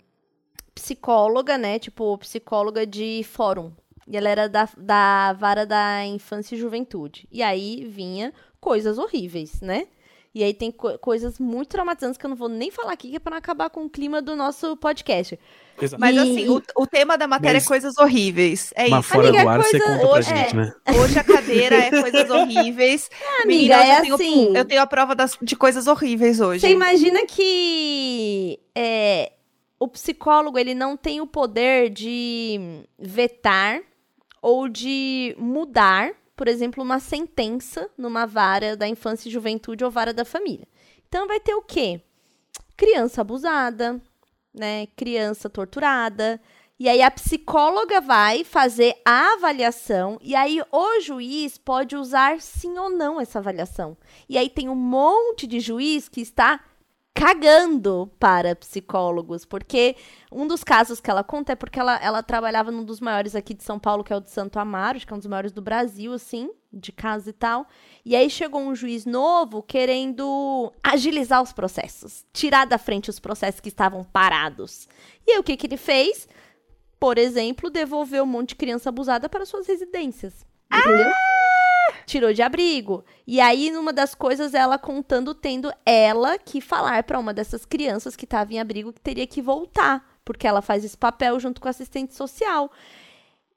psicóloga, né? Tipo, psicóloga de fórum. E ela era da, da vara da infância e juventude. E aí vinha coisas horríveis, né? E aí tem co- coisas muito traumatizantes que eu não vou nem falar aqui, que é pra não acabar com o clima do nosso podcast. Exato. Mas E- assim, o, o tema da matéria Mas- é coisas horríveis. É Mas isso. fora Amiga, do ar você coisa- conta pra hoje- gente, é. né? Hoje a cadeira é coisas horríveis. [laughs] amiga, Menina, é eu, tenho, assim. eu tenho a prova das- de coisas horríveis hoje. Você imagina que é, o psicólogo ele não tem o poder de vetar ou de mudar, por exemplo, uma sentença numa vara da infância e juventude ou vara da família. Então vai ter o quê? Criança abusada, né? Criança torturada. E aí a psicóloga vai fazer a avaliação e aí o juiz pode usar sim ou não essa avaliação. E aí tem um monte de juiz que está cagando para psicólogos, porque um dos casos que ela conta é porque ela, ela trabalhava num dos maiores aqui de São Paulo, que é o de Santo Amaro, que é um dos maiores do Brasil, assim, de casos e tal. E aí chegou um juiz novo querendo agilizar os processos, tirar da frente os processos que estavam parados. E aí o que, que ele fez? Por exemplo, devolveu um monte de criança abusada para suas residências. Entendeu? Tirou de abrigo. E aí, numa das coisas, ela contando, tendo ela que falar para uma dessas crianças que estava em abrigo que teria que voltar, porque ela faz esse papel junto com a assistente social.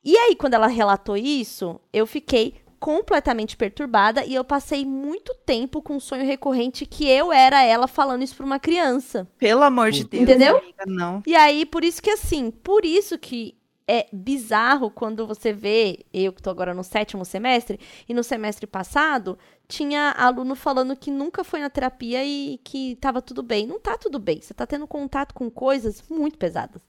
E aí, quando ela relatou isso, eu fiquei completamente perturbada e eu passei muito tempo com um sonho recorrente que eu era ela falando isso para uma criança. Pelo amor de Deus. Entendeu? não. E aí, por isso que assim, por isso que é bizarro quando você vê, eu que tô agora no sétimo semestre, e no semestre passado, tinha aluno falando que nunca foi na terapia e que tava tudo bem. Não tá tudo bem. Você tá tendo contato com coisas muito pesadas.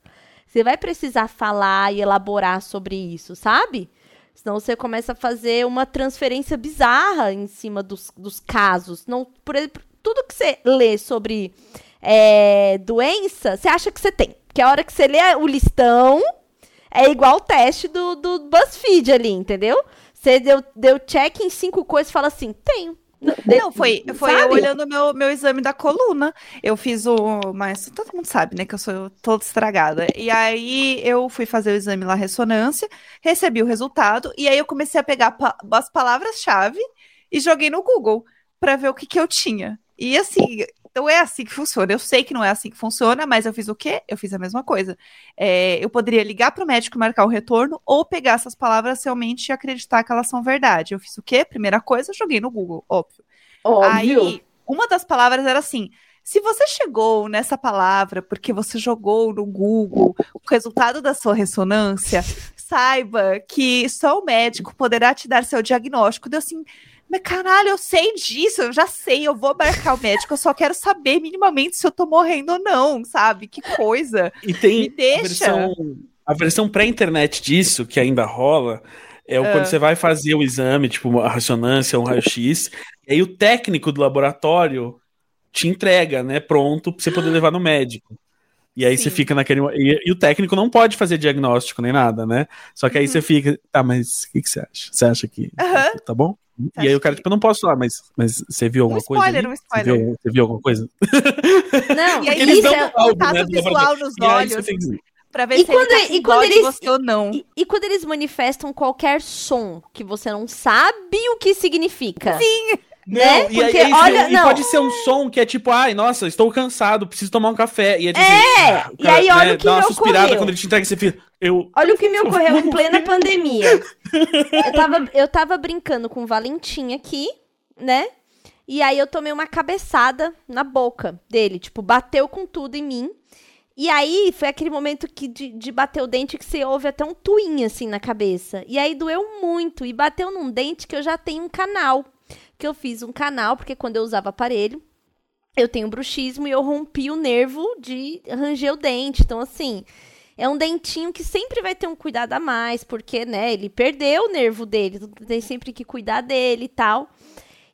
Você vai precisar falar e elaborar sobre isso, sabe? Senão você começa a fazer uma transferência bizarra em cima dos, dos casos. Não, por exemplo, tudo que você lê sobre é, doença, você acha que você tem. Porque a hora que você lê o listão, é igual o teste do, do BuzzFeed ali, entendeu? Você deu, deu check em cinco coisas e fala assim, tenho. Não, foi, foi eu olhando meu, meu exame da coluna. Eu fiz o. Mas todo mundo sabe, né? Que eu sou toda estragada. E aí eu fui fazer o exame lá, ressonância, recebi o resultado, e aí eu comecei a pegar pa- as palavras-chave e joguei no Google pra ver o que, que eu tinha. E assim, não é assim que funciona. Eu sei que não é assim que funciona, mas eu fiz o quê? Eu fiz a mesma coisa. É, eu poderia ligar pro médico e marcar o retorno, ou pegar essas palavras realmente e acreditar que elas são verdade. Eu fiz o quê? Primeira coisa, eu joguei no Google, óbvio. Aí, uma das palavras era assim: se você chegou nessa palavra porque você jogou no Google o resultado da sua ressonância, saiba que só o médico poderá te dar seu diagnóstico. Deu assim. Mas caralho, eu sei disso, eu já sei, eu vou marcar o médico, eu só quero saber minimamente se eu tô morrendo ou não, sabe? Que coisa. E tem Me deixa. a versão, pré-internet disso, que ainda rola, é o Ah. quando você vai fazer o exame, tipo uma ressonância, um raio-x, e aí o técnico do laboratório te entrega, né, pronto, pra você poder levar no médico. E aí Sim. você fica naquele. E, e o técnico não pode fazer diagnóstico nem nada, né? Só que aí você fica. Tá, mas o que, que você acha? Você acha que. Uhum. Tá bom? E aí o cara, que- tipo, eu não posso falar, mas, mas você viu alguma coisa? spoiler, ali? um Você spoiler. viu, você viu alguma coisa? Não, [laughs] E aí eles dão é, um contato né, visual nos E olhos. você. Pra ver E se quando- ele tá e quando eles- você ou não. E, e quando eles manifestam qualquer som que você não sabe o que significa? Sim. Né? Não, e Porque, é isso, olha, e não. pode ser um som que é tipo, ai, nossa, estou cansado, preciso tomar um café. E é, tipo, É, assim, e aí olha o que dá uma me suspirada ocorreu. quando ele te entrega esse filho. Eu. Olha o que me ocorreu em plena pandemia. [laughs] Eu tava, eu tava brincando com o Valentim aqui, né? E aí eu tomei uma cabeçada na boca dele, tipo, bateu com tudo em mim. E aí foi aquele momento que de, de bater o dente que você ouve até um twin assim na cabeça. E aí doeu muito. E bateu num dente que eu já tenho um canal. Que eu fiz um canal, porque quando eu usava aparelho, eu tenho bruxismo e eu rompi o nervo de ranger o dente. Então, assim, é um dentinho que sempre vai ter um cuidado a mais, porque, né, ele perdeu o nervo dele, então tem sempre que cuidar dele e tal.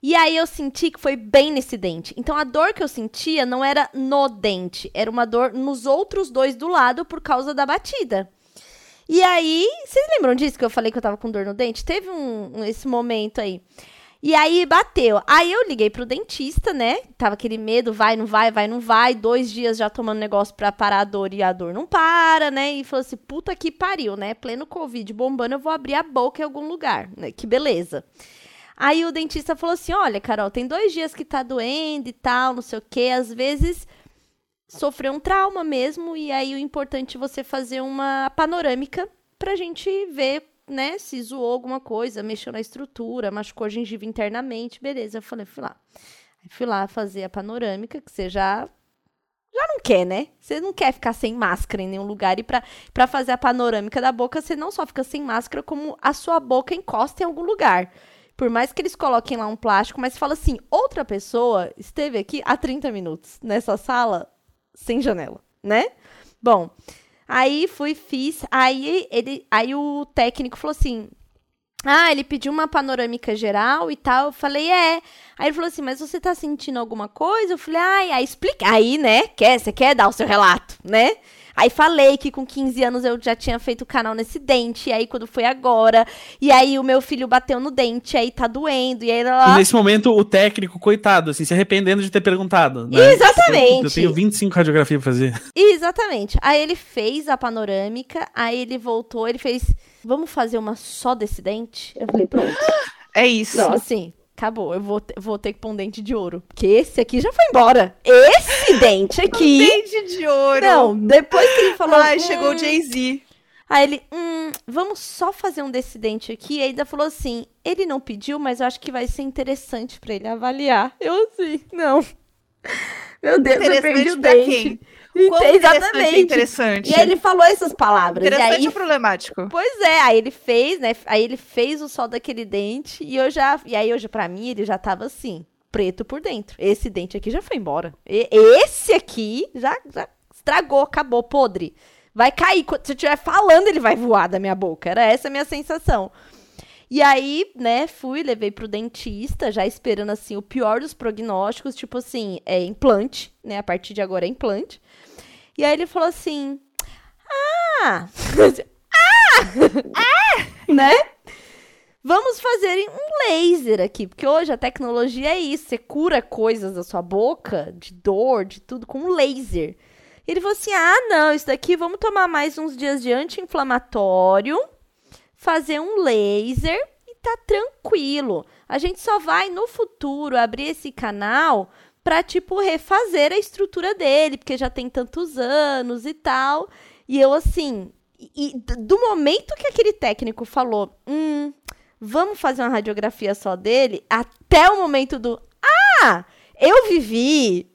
E aí eu senti que foi bem nesse dente. Então a dor que eu sentia não era no dente, era uma dor nos outros dois do lado por causa da batida. E aí, vocês lembram disso que eu falei que eu tava com dor no dente? Teve um, esse momento aí. E aí bateu. Aí eu liguei pro dentista, né? Tava aquele medo, vai, não vai, vai, não vai. Dois dias já tomando negócio pra parar a dor e a dor não para, né? E falou assim: puta que pariu, né? Pleno Covid bombando, eu vou abrir a boca em algum lugar, né? Que beleza. Aí o dentista falou assim: olha, Carol, tem dois dias que tá doendo e tal, não sei o quê. Às vezes sofreu um trauma mesmo, e aí o importante é você fazer uma panorâmica pra gente ver, né, se zoou alguma coisa, mexeu na estrutura, machucou a gengiva internamente, beleza. Eu falei, fui lá. Aí fui lá fazer a panorâmica, que você já já não quer, né? Você não quer ficar sem máscara em nenhum lugar. E pra fazer a panorâmica da boca, você não só fica sem máscara, como a sua boca encosta em algum lugar. Por mais que eles coloquem lá um plástico, mas fala assim: outra pessoa esteve aqui há 30 minutos nessa sala sem janela, né? Bom, aí fui, fiz. Aí, ele, aí o técnico falou assim: ah, ele pediu uma panorâmica geral e tal. Eu falei, é. Aí ele falou assim, mas você tá sentindo alguma coisa? Eu falei, ai, aí explica. Aí, né? Quer, você quer dar o seu relato, né? Aí falei que com 15 anos eu já tinha feito o canal nesse dente. E aí, quando foi agora. E aí, o meu filho bateu no dente. Aí tá doendo. E aí, lá... E nesse momento, o técnico, coitado, assim, se arrependendo de ter perguntado. Né? Exatamente. Eu tenho 25 radiografias pra fazer. Exatamente. Aí ele fez a panorâmica. Aí ele voltou, ele fez. Vamos fazer uma só desse dente? Eu falei, pronto. É isso. Não, assim, acabou. Eu vou, vou ter que pôr um dente de ouro. Porque esse aqui já foi embora. Esse [laughs] dente aqui. Dente de ouro. Não, depois que ele falou. Ai, hum, chegou o Jay-Z. Aí ele, hum, vamos só fazer um desse dente aqui. E ainda falou assim: ele não pediu, mas eu acho que vai ser interessante pra ele avaliar. Eu assim, não. [laughs] Meu Deus, eu perdi o dente. quem? Quão Exatamente. interessante. E aí ele falou essas palavras. E Interessante aí ou problemático? Pois é, aí ele fez, né? Aí ele fez o sol daquele dente e eu já, e aí hoje para mim ele já tava assim, preto por dentro. Esse dente aqui já foi embora. E- esse aqui já, já estragou, acabou, podre. Vai cair, se eu estiver falando ele vai voar da minha boca. Era essa a minha sensação. E aí, né, fui, levei pro dentista, já esperando assim o pior dos prognósticos, tipo assim, é implante, né? A partir de agora é implante. E aí ele falou assim: "Ah, [laughs] né? Vamos fazer um laser aqui, porque hoje a tecnologia é isso, você cura coisas da sua boca, de dor, de tudo, com um laser. E ele falou assim: ah, não, isso daqui vamos tomar mais uns dias de anti-inflamatório, fazer um laser e tá tranquilo. A gente só vai no futuro abrir esse canal pra, tipo, refazer a estrutura dele, porque já tem tantos anos e tal. E eu, assim, e, do momento que aquele técnico falou, hum, vamos fazer uma radiografia só dele, até o momento do, ah, eu vivi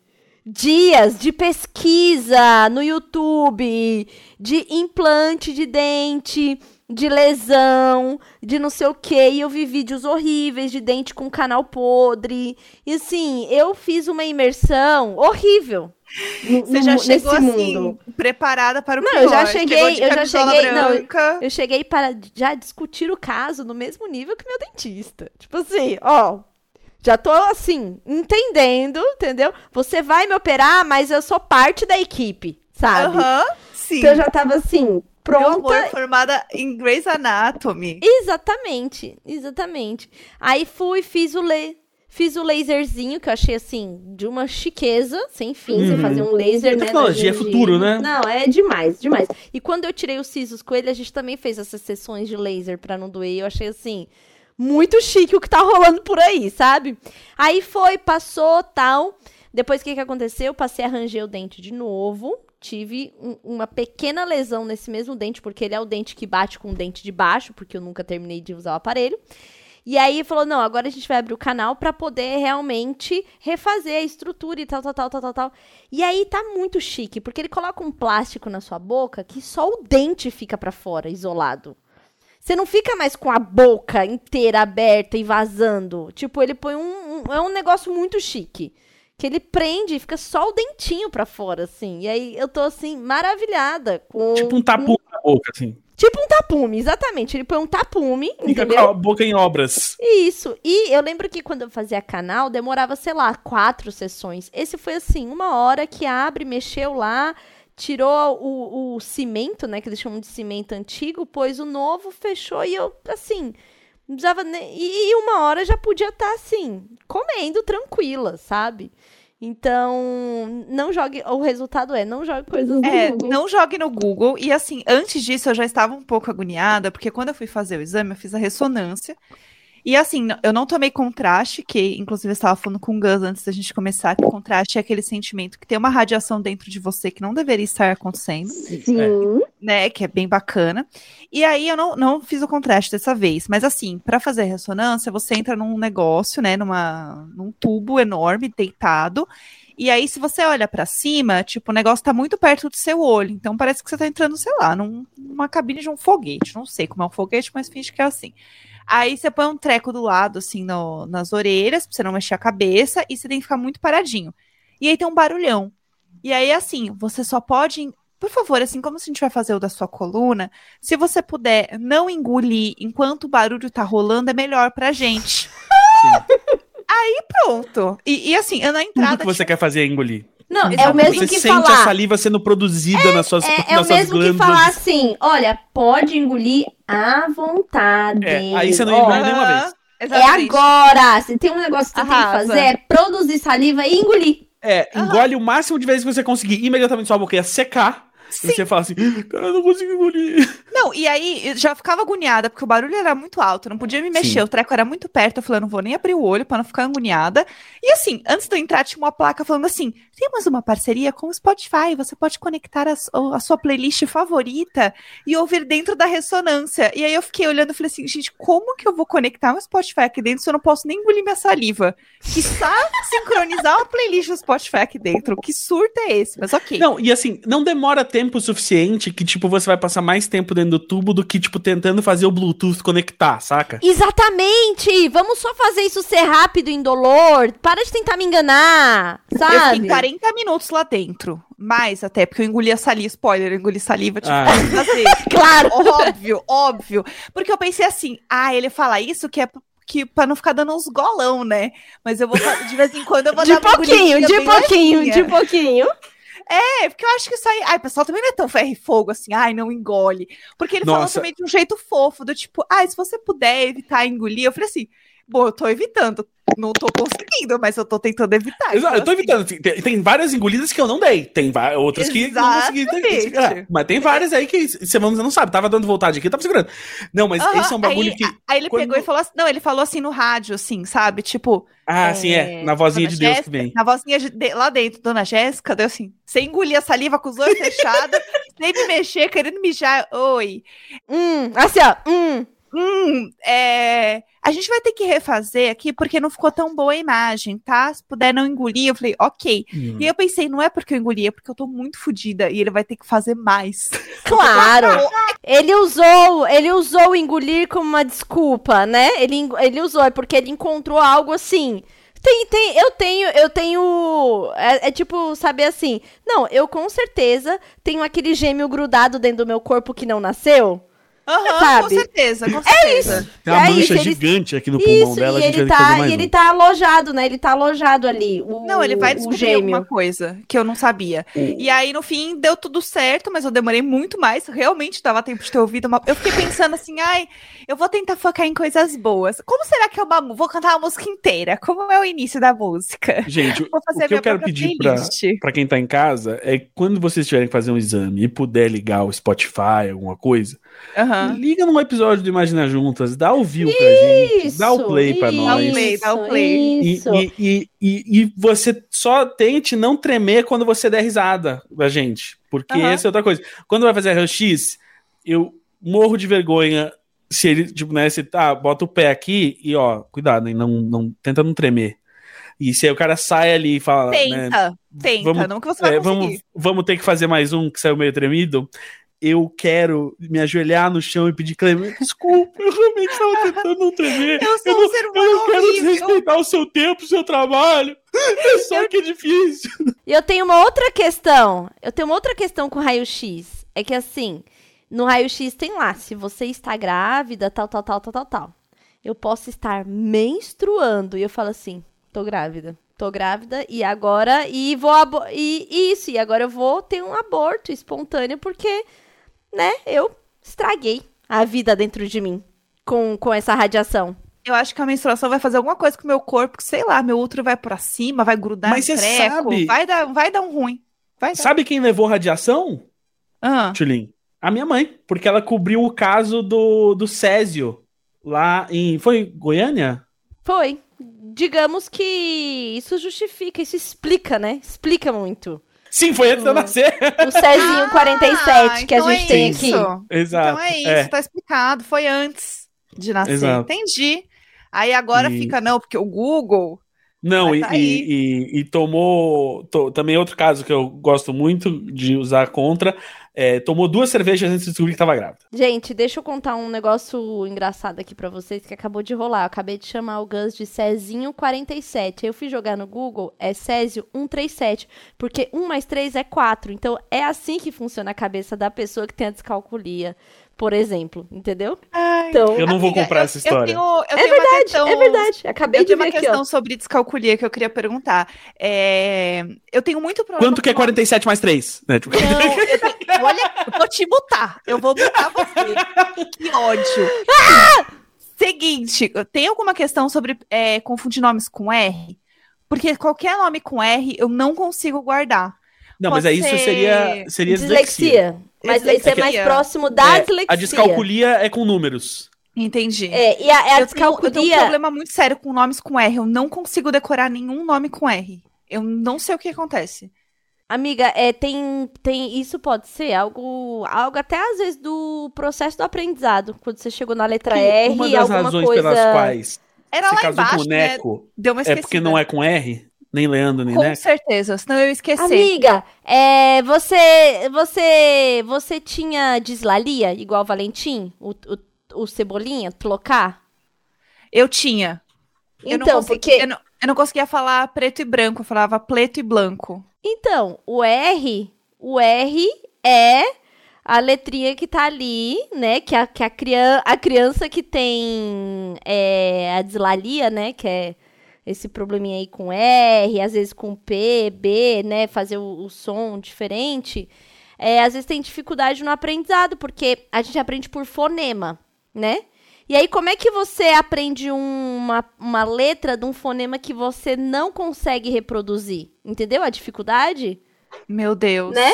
dias de pesquisa no YouTube, de implante de dente, de lesão, de não sei o que, e eu vi vídeos horríveis de dente com canal podre. E assim, eu fiz uma imersão horrível. no- Você já chegou nesse assim, mundo. preparada para o Não, pior. eu já cheguei- eu já cheguei- não. Eu cheguei para já discutir o caso no mesmo nível que meu dentista. Tipo assim, ó. Já tô assim, entendendo, entendeu? Você vai me operar, mas eu sou parte da equipe, sabe? Aham, sim. Então eu já tava assim, Meu pronta. amor, formada em Grey's Anatomy. Exatamente, exatamente. Aí fui, fiz o le... Fiz o laserzinho, que eu achei assim, de uma chiqueza, sem fim, você Uhum. fazer um laser, né? Tecnologia, na é futuro, né? Não, é demais, demais. E quando eu tirei os sisos com ele, a gente também fez essas sessões de laser pra não doer. Eu achei assim, muito chique o que tá rolando por aí, sabe? Aí foi, passou, tal. Depois o que que aconteceu? Eu passei a ranger o dente de novo. Tive um- uma pequena lesão nesse mesmo dente, porque ele é o dente que bate com o dente de baixo, porque eu nunca terminei de usar o aparelho. E aí falou: não, agora a gente vai abrir o canal pra poder realmente refazer a estrutura e tal, tal, tal, tal, tal, tal. E aí tá muito chique, porque ele coloca um plástico na sua boca que só o dente fica pra fora, isolado. Você não fica mais com a boca inteira aberta e vazando. Tipo, ele põe um. um é um negócio muito chique. Que ele prende e fica só o dentinho pra fora, assim. E aí eu tô, assim, maravilhada com. Tipo um tapu na boca, assim. Tipo um tapume, exatamente. Ele põe um tapume, Fica entendeu? com a boca em obras. Isso. E eu lembro que quando eu fazia canal, demorava, sei lá, quatro sessões. Esse foi assim, uma hora que abre, mexeu lá, tirou o, o cimento, né? Que eles chamam de cimento antigo, pôs o novo, fechou e eu, assim. Não precisava nem. E e uma hora já podia estar assim, comendo tranquila, sabe? Então, não jogue. O resultado é, não jogue coisas no É, Google. não jogue no Google. E assim, antes disso eu já estava um pouco agoniada, porque quando eu fui fazer o exame, eu fiz a ressonância. E assim, eu não tomei contraste, que inclusive eu estava falando com o Gus antes da gente começar, que contraste é aquele sentimento que tem uma radiação dentro de você que não deveria estar acontecendo, Sim. né? Que é bem bacana. E aí eu não, não fiz o contraste dessa vez. Mas assim, para fazer a ressonância, você entra num negócio, né? Numa, num tubo enorme, deitado. E aí, se você olha pra cima, tipo, o negócio tá muito perto do seu olho. Então parece que você tá entrando, sei lá, num- numa cabine de um foguete. Não sei como é um foguete, mas finge que é assim. Aí você põe um treco do lado, assim, no- nas orelhas, pra você não mexer a cabeça, e você tem que ficar muito paradinho. E aí tem um barulhão. E aí, assim, você só pode. Por favor, assim como a gente vai fazer o da sua coluna, se você puder não engolir enquanto o barulho tá rolando, é melhor pra gente. [laughs] Sim. Pronto. E, e assim, na Tudo entrada. que você quer fazer é engolir. Não, é o Exatamente. mesmo Você que sente a falar. saliva sendo produzida nas suas, É, é o nas suas mesmo que falar assim: olha, pode engolir à vontade. É, aí você não engole Aham, nenhuma vez. É exatamente. agora! Se tem um negócio que você tem que Arrasa. fazer, é produzir saliva e engolir. É, engole o máximo de vezes que você conseguir. Imediatamente sua boca ia secar. E Sim. você fala assim, cara, eu não consigo engolir. Não, e aí eu já ficava agoniada, porque o barulho era muito alto, eu não podia me mexer, Sim. o treco era muito perto, eu falei, eu não vou nem abrir o olho pra não ficar agoniada. E assim, antes de eu entrar, tinha uma placa falando assim: temos uma parceria com o Spotify, você pode conectar a, a sua playlist favorita e ouvir dentro da ressonância. E aí eu fiquei olhando e falei assim, gente, como que eu vou conectar um Spotify aqui dentro se eu não posso nem engolir minha saliva? Que [laughs] sincronizar uma playlist do Spotify aqui dentro. Que surto é esse? Mas ok. Não, e assim, não demora tempo suficiente que, tipo, você vai passar mais tempo dentro do tubo do que, tipo, tentando fazer o Bluetooth conectar, saca? Exatamente! Vamos só fazer isso ser rápido, indolor. Para de tentar me enganar, Eu sabe? fiquei 40 minutos lá dentro. Mais até, porque eu engoli a saliva. Spoiler, eu engoli saliva, tipo, Ah. [laughs] Claro! Óbvio, óbvio. Porque eu pensei assim, ah, ele fala isso que é que pra não ficar dando uns golão, né? Mas eu vou, de vez em quando eu vou De dar uma pouquinho, engolidinha de pouquinho, de pouquinho. É, porque eu acho que isso aí. Ai, o pessoal também não é tão ferro e fogo assim, ai, não engole. Porque ele falou Nossa. também de um jeito fofo, do tipo, ai, se você puder evitar engolir. Eu falei assim, bom, eu tô evitando. Não tô conseguindo, mas eu tô tentando evitar. Exato, eu tô Então, assim, evitando. Tem, tem várias engolidas que eu não dei. Tem outras que não consegui. Exatamente. É, mas tem várias aí que você não sabe. Tava dando vontade aqui, eu tava segurando. Não, mas Aham, esse é um bagulho aí, que. Aí ele quando- pegou e falou assim, não, ele falou assim no rádio, assim, sabe? Tipo, Ah, É, sim, é. Na vozinha de Deus que Jéssica, vem. Na vozinha de- de- lá dentro, Dona Jéssica, deu assim, sem engolir a saliva com os olhos [laughs] fechados, sem me mexer, querendo mijar. Oi. Hum, assim, ó. Hum. Hum, é, a gente vai ter que refazer aqui porque não ficou tão boa a imagem, tá? Se puder não engolir, eu falei, ok. Hum. E eu pensei, não é porque eu engoli, é porque eu tô muito fodida e ele vai ter que fazer mais. [laughs] Claro! Ele usou, ele usou o engolir como uma desculpa, né? Ele, ele usou, é porque ele encontrou algo assim. Tem, tem, eu tenho, eu tenho. É, é tipo, saber assim. Não, eu com certeza tenho aquele gêmeo grudado dentro do meu corpo que não nasceu. Aham, Sabe? com certeza, com certeza. Tem uma É mancha isso, ele- gigante aqui no pulmão Isso, dela, e ele tá, e ele um. tá alojado, né? Ele tá alojado ali. O, Não, ele vai o descobrir gêmeo. alguma coisa que eu não sabia. E aí, no fim, deu tudo certo, mas eu demorei muito mais. Realmente dava tempo de ter ouvido uma. Eu fiquei pensando assim, ai, eu vou tentar focar em coisas boas. Como será que é uma. mu- Vou cantar a música inteira? Como é o início da música? Gente, Vou o fazer a que eu quero pedir pra, pra quem tá em casa é que quando vocês tiverem que fazer um exame e puder ligar o Spotify, alguma coisa, Aham. liga num episódio do Imagina Juntas, dá o view pra gente, dá o play pra isso, nós. Dá o play, dá o play. E, Isso. e, e, e, e você só tente não tremer quando você der risada da gente. Porque Aham. essa é outra coisa. Quando vai fazer RX, eu morro de vergonha se ele, tipo, né, você tá, bota o pé aqui e, ó, cuidado, hein, não, não, tenta não tremer. E se aí o cara sai ali e fala, né, Tenta, tenta, vamos- não que você vai é, conseguir. vamos, vamos ter que fazer mais um que saiu meio tremido. Eu quero me ajoelhar no chão e pedir clemência. Desculpa, eu realmente estava tentando não tremer. Eu sou eu um não, ser eu não humano quero horrível. desrespeitar o seu tempo, o seu trabalho. É só que é difícil. E eu tenho uma outra questão. Eu tenho uma outra questão com raio-x. É que assim, no raio-x tem lá, se você está grávida, tal, tal, tal, tal, tal, tal. Eu posso estar menstruando e eu falo assim, tô grávida. Tô grávida e agora e vou e e isso, e agora eu vou ter um aborto espontâneo porque, né, eu estraguei a vida dentro de mim com, com essa radiação. Eu acho que a menstruação vai fazer alguma coisa com o meu corpo, que sei lá, meu útero vai pra cima, vai grudar Mas no você treco, sabe- vai dar, vai dar um ruim. Vai dar. Sabe quem levou radiação, Ah, Tulin? A minha mãe. Porque ela cobriu o caso do, do Césio lá em. Foi Goiânia? Foi. Digamos que isso justifica, isso explica, né? Explica muito. Sim, foi antes de eu nascer. O Cezinho 47 que a então gente é tem isso. aqui. Exato. Então é isso, é. tá explicado. Foi antes de nascer. Exato. Entendi. Aí agora E- fica, não, porque o Google. Não, e, tá e, e- e tomou. to- também outro caso que eu gosto muito de usar contra. É, tomou duas cervejas antes de descobrir que estava grávida. Gente, deixa eu contar um negócio engraçado aqui pra vocês que acabou de rolar. Eu acabei de chamar o Gus de Cezinho 47. Aí eu fui jogar no Google, é Césio 137, porque 1 mais 3 é 4. Então é assim que funciona a cabeça da pessoa que tem a descalculia, por exemplo, entendeu? Então, Eu não vou Amiga, comprar eu- essa história. Eu tenho, eu é tenho uma verdade, questão. é verdade. Acabei Eu de tenho ver uma aqui, questão ó. sobre descalculia que eu queria perguntar. É, Eu tenho muito problema. Quanto que é com- 47 mais 3? Né? Tipo, Não, eu [laughs] tenho- Olha, eu vou te mutar. Eu vou mutar você. que ódio. Seguinte, tem alguma questão sobre é, confundir nomes com R? Porque qualquer nome com R eu não consigo guardar. Não, mas Pode aí isso ser seria, seria dislexia. Dislexia. Mas isso é Dislexia. mais próximo da É, dislexia. a descalculia é com números. Entendi. É, e a, a eu, tenho, eu tenho um descalculia. problema muito sério com nomes com R. Eu não consigo decorar nenhum nome com R. Eu não sei o que acontece. Amiga, é, tem, tem. Isso pode ser algo. Algo até às vezes do processo do aprendizado. Quando você chegou na letra R, Uma das alguma razões coisa. pelas quais Era você lá embaixo, com o né? Deu uma é esquecida. porque não é com R? Nem Leandro, nem Com certeza, senão eu ia esquecer. Amiga, é, você, você, você tinha dislalia igual Valentim, o, o, o Cebolinha, Tlocar? Eu tinha. Eu não Então, consegui- porque eu, não, eu não conseguia falar preto e branco, eu falava preto e branco. Então, o R, o R é a letrinha que tá ali, né? Que a, que a, crian a criança que tem é, a dislalia, né? Que é esse probleminha aí com R, às vezes com P, B, né? Fazer o, o som diferente. É, às vezes tem dificuldade no aprendizado, porque a gente aprende por fonema, né? E aí, como é que você aprende um- uma, uma letra de um fonema que você não consegue reproduzir? Entendeu a dificuldade? Meu Deus. Né?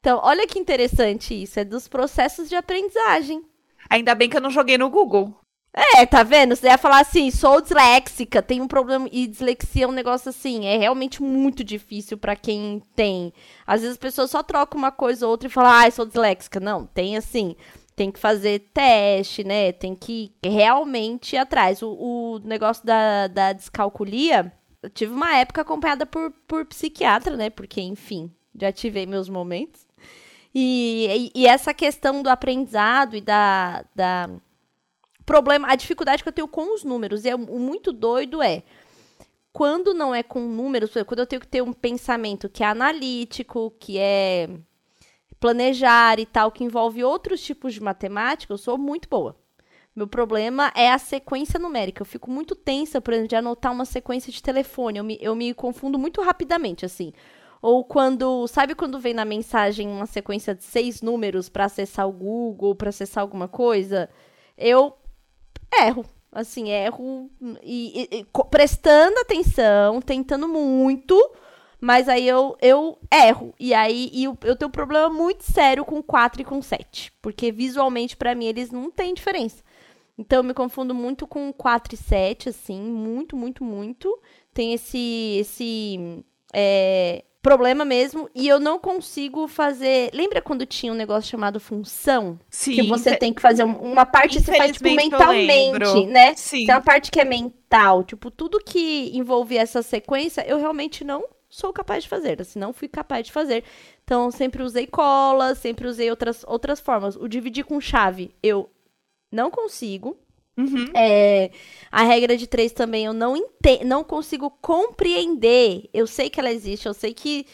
Então, olha que interessante isso. É dos processos de aprendizagem. Ainda bem que eu não joguei no Google. É, tá vendo? Você ia falar assim, sou disléxica, tem um problema. E dislexia é um negócio assim, é realmente muito difícil pra quem tem. Às vezes as pessoas só trocam uma coisa ou outra e falam, ai, sou disléxica. Não, tem assim. Tem que fazer teste, né? Tem que realmente ir atrás. O, o negócio da, da descalculia, eu tive uma época acompanhada por, por psiquiatra, né? Porque, enfim, já tive meus momentos. E, e, e essa questão do aprendizado e da, da problema, a dificuldade que eu tenho com os números. E é, o muito doido é quando não é com números, quando eu tenho que ter um pensamento que é analítico, que é planejar e tal, que envolve outros tipos de matemática, eu sou muito boa. Meu problema é a sequência numérica. Eu fico muito tensa, por exemplo, de anotar uma sequência de telefone. Eu me, eu me confundo muito rapidamente, assim. Ou quando. Sabe quando vem na mensagem uma sequência de seis números para acessar o Google, para acessar alguma coisa? Eu erro. Assim, erro e, e- e prestando atenção, tentando muito, mas aí eu, eu erro. E aí e eu, eu tenho um problema muito sério com 4 e com 7. Porque visualmente, pra mim, eles não têm diferença. Então eu me confundo muito com 4 e 7, assim, muito, muito, muito. Tem esse. esse é, problema mesmo. E eu não consigo fazer. Lembra quando tinha um negócio chamado função? Sim. que você tem que fazer um- uma parte você faz tipo, mentalmente, né? Sim. Tem uma parte que é mental. Tipo, tudo que envolve essa sequência, eu realmente não sou capaz de fazer. Assim, não fui capaz de fazer. Então, sempre usei cola, sempre usei outras, outras formas. O dividir com chave, eu não consigo. Uhum. É, a regra de três também eu não ente não consigo compreender. Eu sei que ela existe, eu sei que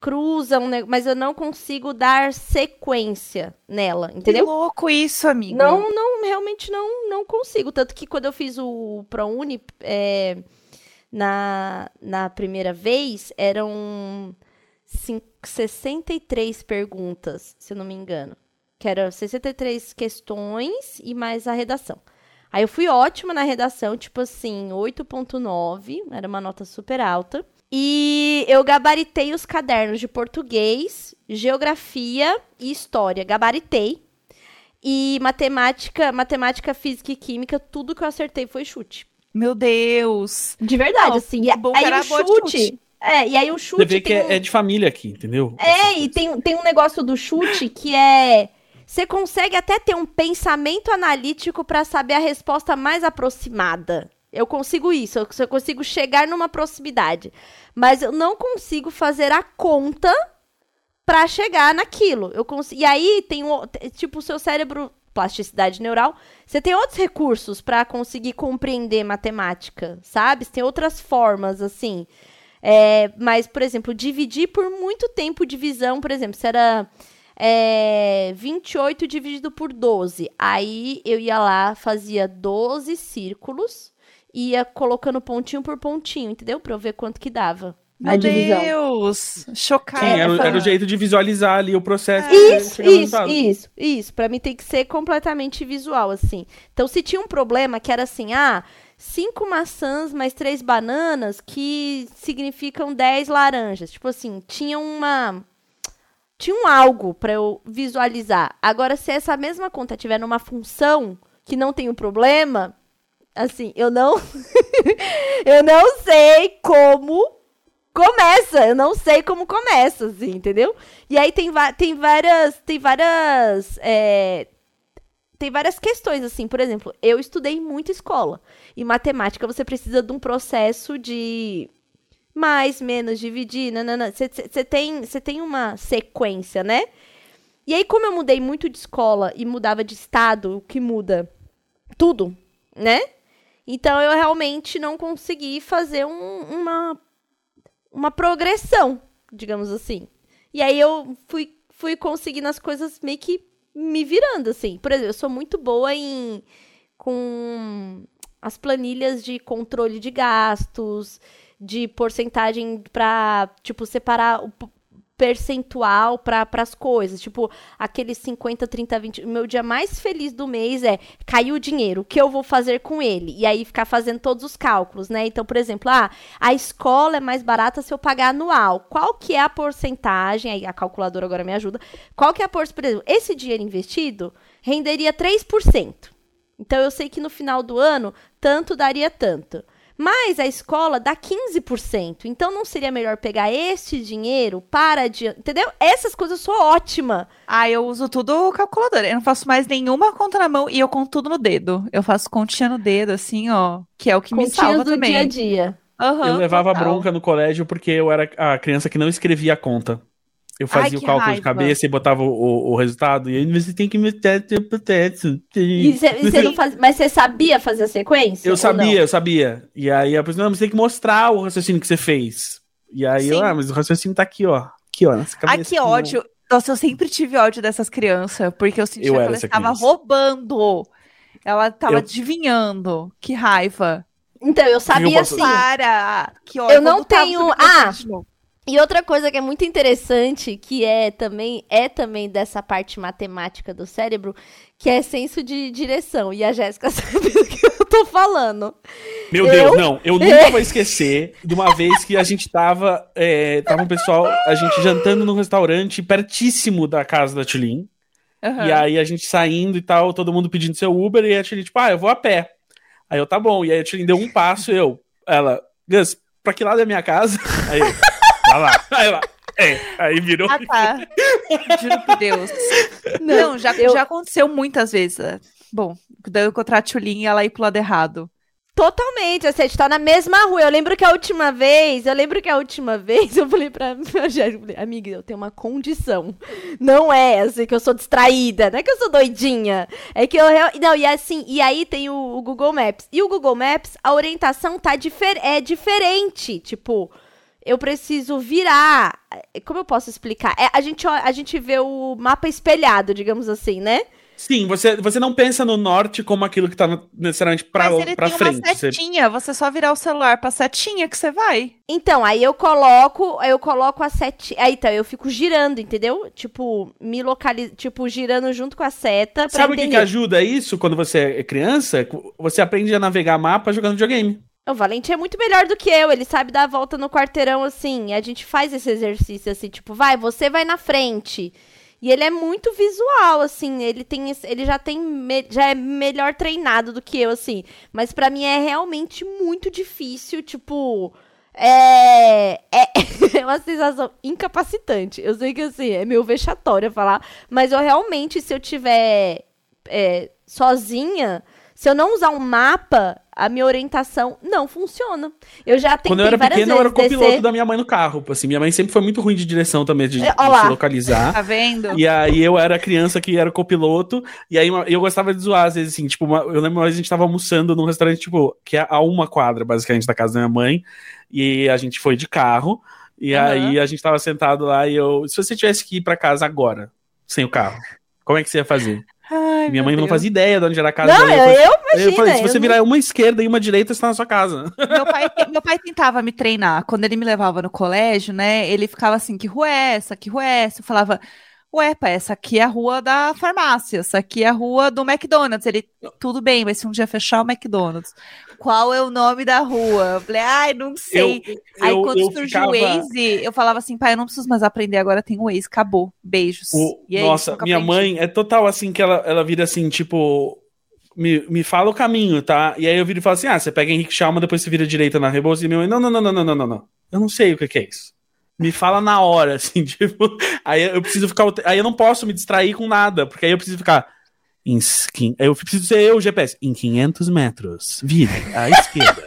cruzam, mas eu não consigo dar sequência nela, Que entendeu? louco isso, amigo. Não, não, realmente não, não consigo. Tanto que quando eu fiz o ProUni, é, na, na primeira vez, eram cin- 63 perguntas, se eu não me engano. Que eram 63 questões e mais a redação. Aí eu fui ótima na redação, tipo assim, 8.9, era uma nota super alta. E eu gabaritei os cadernos de português, geografia e história. Gabaritei. E matemática, matemática, física e química, tudo que eu acertei foi chute. Meu Deus. De verdade, Não, assim. E bom aí que era o chute. chute. É, e aí o Você chute. vê que tem um- é, é de família aqui, entendeu? é, e tem, tem um negócio do chute que é. Você consegue até ter um pensamento analítico pra saber a resposta mais aproximada. Eu consigo isso, eu consigo chegar numa proximidade. Mas eu não consigo fazer a conta pra chegar naquilo. Eu cons... E aí tem tipo o seu cérebro, plasticidade neural, você tem outros recursos pra conseguir compreender matemática, sabe? Você tem outras formas, assim. É, mas, por exemplo, dividir por muito tempo divisão, por exemplo, se era é, 28 dividido por 12. Aí eu ia lá, fazia 12 círculos, ia colocando pontinho por pontinho, entendeu? Pra eu ver quanto que dava. Meu. Deus. Chocada. Sim, era, era o jeito de visualizar ali o processo. Isso, no isso, resultado. isso, isso. Pra mim tem que ser completamente visual, assim. Então, se tinha um problema que era assim, ah, cinco maçãs mais três bananas que significam 10 laranjas. Tipo assim, tinha uma. Tinha um algo pra eu visualizar. Agora, se essa mesma conta tiver numa função que não tem um problema, assim, eu não. [laughs] eu não sei como começa. Eu não sei como começa, assim, entendeu? E aí tem, tem várias. Tem várias. é, tem várias questões, assim. Por exemplo, eu estudei muito escola. E matemática você precisa de um processo de mais, menos, dividir. nanana. Você tem, tem uma sequência, né? E aí, como eu mudei muito de escola e mudava de estado, o que muda? Tudo, né? Então eu realmente não consegui fazer um- uma uma progressão, digamos assim. E aí eu fui, fui conseguindo as coisas meio que me virando, assim. Por exemplo, eu sou muito boa em com as planilhas de controle de gastos, de porcentagem pra, tipo, separar o percentual para as coisas. Tipo, aqueles 50, 30, 20. O meu dia mais feliz do mês é caiu o dinheiro, o que eu vou fazer com ele? E aí ficar fazendo todos os cálculos, né? Então, por exemplo, ah, a escola é mais barata se eu pagar anual. Qual que é a porcentagem? Aí a calculadora agora me ajuda. Qual que é a porcentagem? Por exemplo, esse dinheiro investido renderia 3%. Então eu sei que no final do ano tanto daria tanto. Mas a escola dá 15%. Então não seria melhor pegar este dinheiro para adiante, entendeu? Essas coisas eu sou ótima. Ah, eu uso tudo calculadora. Eu não faço mais nenhuma conta na mão e eu conto tudo no dedo. Eu faço continha no dedo, assim, ó. Que é o que me Continhas salva do também. dia a dia. Aham, Eu levava total. bronca no colégio porque eu era a criança que não escrevia a conta. Eu fazia Ai, o cálculo de raiva. cabeça e botava o, o- o resultado. E aí você tem que meter tempo teto. E não faz... Mas você sabia fazer a sequência? Eu sabia, não? eu sabia. E aí a pessoa, não, mas tem que mostrar o raciocínio que você fez. E aí eu, ah, mas o raciocínio tá aqui, ó. Aqui, ó, nessa cabeça. Ai, que ódio. Nossa, eu sempre tive ódio dessas crianças, porque eu sentia Eu que ela estava criança. roubando. Ela estava Eu- adivinhando. Que raiva. Então, eu sabia posso- sim. Para! Que ódio. Eu não tenho- Ah! E outra coisa que é muito interessante, que é também é também dessa parte matemática do cérebro, que é senso de direção. E a Jéssica [laughs] sabe do que eu tô falando. Meu Eu- Deus, não. Eu nunca vou esquecer de uma vez que a gente tava. É, tava um pessoal, a gente jantando num restaurante pertíssimo da casa da Tulin. Aham. E aí a gente saindo e tal, todo mundo pedindo seu Uber, e a Tulin, tipo, ah, eu vou a pé. Aí eu, tá bom. E aí a Tulin deu um passo, eu, ela, Gus, pra que lado é a minha casa? [laughs] Aí eu, Tá lá. [laughs] Aí lá. É, aí virou. Ah, tá. Juro por Deus. Não, já, eu- já aconteceu muitas vezes. né? Bom, daí eu encontrar a Tchulin e ela ir pro lado errado. Totalmente, assim, a gente tá na mesma rua. Eu lembro que a última vez, eu lembro que a última vez eu falei pra [laughs] minha amiga, eu tenho uma condição. Não é assim que eu sou distraída, não é que eu sou doidinha. É que eu não, e assim, e aí tem o, o Google Maps. E o Google Maps, a orientação tá difer é diferente, tipo, eu preciso virar. Como eu posso explicar? É, a gente a gente vê o mapa espelhado, digamos assim, né? Sim, você, você não pensa no norte como aquilo que tá no- necessariamente pra, Mas ele pra tem frente. uma Você- setinha, você só virar o celular pra setinha que você vai. Então, aí eu coloco, aí eu coloco a seta. Aí então, eu fico girando, entendeu? Tipo, me localizo, tipo, girando junto com a seta pra Sabe o que, que ajuda isso quando você é criança? Você aprende a navegar mapa jogando videogame. O Valente é muito melhor do que eu, ele sabe dar a volta no quarteirão assim. A gente faz esse exercício assim, tipo, vai, você vai na frente. E ele é muito visual, assim, ele tem ele já tem já é melhor treinado do que eu assim, mas pra mim é realmente muito difícil, tipo, é, é [laughs] é uma sensação incapacitante. Eu sei que assim, é meio vexatório falar, mas eu realmente se eu tiver é, sozinha, se eu não usar um mapa, a minha orientação não funciona. Eu já tentei Quando eu era pequeno, eu era o copiloto descer. da minha mãe no carro. Assim, minha mãe sempre foi muito ruim de direção também, de, de se localizar. [laughs] Tá vendo? E aí eu era criança que era copiloto, e aí eu gostava de zoar, às vezes, assim, tipo, uma- eu lembro uma vez a gente tava almoçando num restaurante, tipo, que é a uma quadra, basicamente, da casa da minha mãe, e a gente foi de carro, e Aham. aí a gente tava sentado lá, e eu, se você tivesse que ir pra casa agora, sem o carro, como é que você ia fazer? Ai, Minha mãe não Deus. fazia ideia de onde era a casa Não, dela. eu, Eu, eu falei, eu falei, se você eu virar uma esquerda e uma direita, você tá na sua casa. [laughs] Meu pai, meu pai tentava me treinar. Quando ele me levava no colégio, né? Ele ficava assim: que rua é essa? Que rua é essa? Eu falava: Ué, pai, essa aqui é a rua da farmácia, essa aqui é a rua do McDonald's. Ele, tudo bem, mas se um dia fechar o McDonald's, qual é o nome da rua? Eu falei, ai, não sei. Eu, Aí eu, quando eu surgiu ficava... o Waze, eu falava assim, pai, eu não preciso mais aprender, agora tem o Waze, acabou. Beijos. O... É nossa, minha aprendi. mãe é total assim que ela, ela vira assim, tipo, me, me fala o caminho, tá? E aí eu viro e falo assim: ah, você pega Henrique Chalma, depois você vira direita na Rebouças e meu, não, não, não, não, não, não, não, Eu não sei o que, que é isso. Me fala na hora, [laughs] assim, tipo. Aí eu preciso ficar. Aí eu não posso me distrair com nada, porque aí eu preciso ficar. Em, eu preciso ser eu GPS. Em 500 metros, vire à [laughs] esquerda.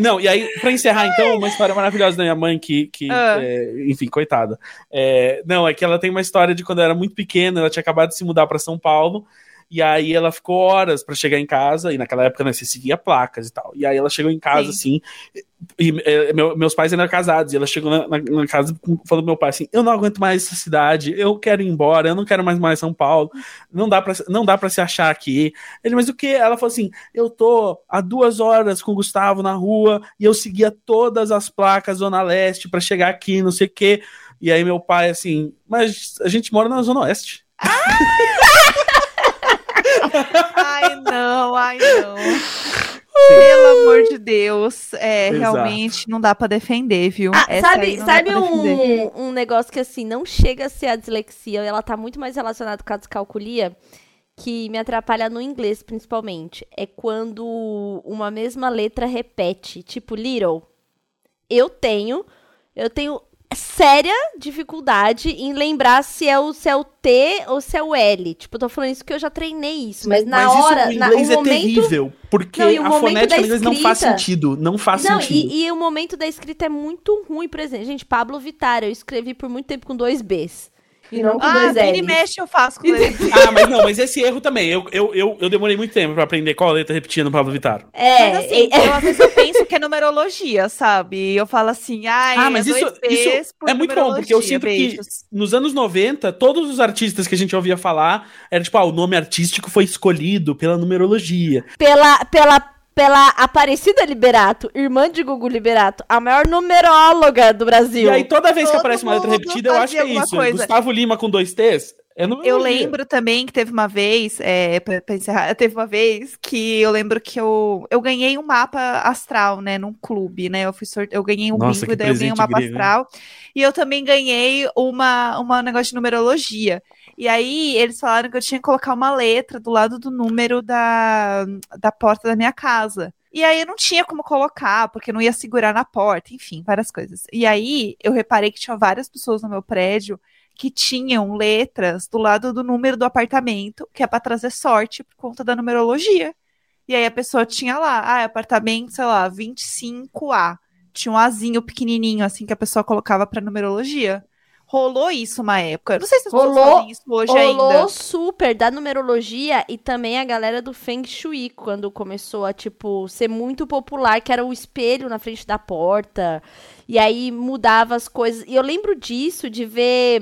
Não, e aí, pra encerrar, então, uma história maravilhosa da minha mãe, que, que Ah. é, enfim, coitada. É, não, é que ela tem uma história de quando ela era muito pequena, ela tinha acabado de se mudar pra São Paulo, e aí ela ficou horas pra chegar em casa, e naquela época, né, você seguia placas e tal. E aí ela chegou em casa, assim, e é, meu- meus pais ainda eram casados, e ela chegou na, na- na casa falando pro meu pai assim: Eu não aguento mais essa cidade, eu quero ir embora, eu não quero mais mais São Paulo, não dá pra se achar aqui. Ele, mas o que? Ela falou assim: Eu tô há duas horas com o Gustavo na rua e eu seguia todas as placas Zona Leste pra chegar aqui, não sei o quê. E aí meu pai, assim, mas a gente mora na Zona Oeste. [laughs] Ai, não, ai, não. Pelo amor de Deus, é, Exato. realmente não dá pra defender, viu? Ah, Essa sabe sabe um, um negócio que assim não chega a ser a dislexia, ela tá muito mais relacionada com a descalculia, que me atrapalha no inglês principalmente. É quando uma mesma letra repete, tipo little. Eu tenho, eu tenho séria dificuldade em lembrar se é o, se é o T ou se é o L. Tipo, eu tô falando isso que eu já treinei isso, mas na hora, isso, o na, inglês o é momento terrível, porque Não, a fonética inglês não faz escrita- sentido, não faz Não, sentido. e, e o momento da escrita é muito ruim, por exemplo. Gente, Pablo Vittar, eu escrevi por muito tempo com dois Bs. E não com Ah, dois L's. mexe eu faço com [laughs] ele. Ah, mas não, mas esse erro também. Eu, eu, eu, eu demorei muito tempo pra aprender qual letra repetia no Pablo Vittar. É, Mas assim, é- eu, às vezes eu penso que é numerologia, sabe? Eu falo assim, ai, Ah, mas é isso- dois isso por é muito bom, porque eu sinto que- beijos. Nos anos 90, todos os artistas que a gente ouvia falar era tipo, ah, o nome artístico foi escolhido pela numerologia. pela, pela, pela Aparecida Liberato, irmã de Gugu Liberato, a maior numeróloga do Brasil. E aí, toda vez que Todo aparece uma letra repetida, eu acho que é isso. coisa. Gustavo Lima com dois T's é Eu lembro também que teve uma vez, é, pra, pra encerrar, teve uma vez que eu lembro que eu, eu ganhei um mapa astral, né, num clube, né, eu fui sorte... eu ganhei um Nossa, bingo que e daí eu ganhei um mapa grego, astral, e eu também ganhei uma, uma negócio de numerologia, e aí eles falaram que eu tinha que colocar uma letra do lado do número da, da porta da minha casa. E aí eu não tinha como colocar, porque não ia segurar na porta, enfim, várias coisas. E aí eu reparei que tinha várias pessoas no meu prédio que tinham letras do lado do número do apartamento, que é para trazer sorte por conta da numerologia. E aí a pessoa tinha lá, ah, apartamento, sei lá, 25A. Tinha um Azinho pequenininho, assim, que a pessoa colocava pra numerologia. Rolou isso uma época. Eu não sei se as pessoas Rolou- fazem isso hoje Rolou ainda. super da numerologia e também a galera do Feng Shui, quando começou a, tipo, ser muito popular, que era o espelho na frente da porta. E aí mudava as coisas. E eu lembro disso, de ver.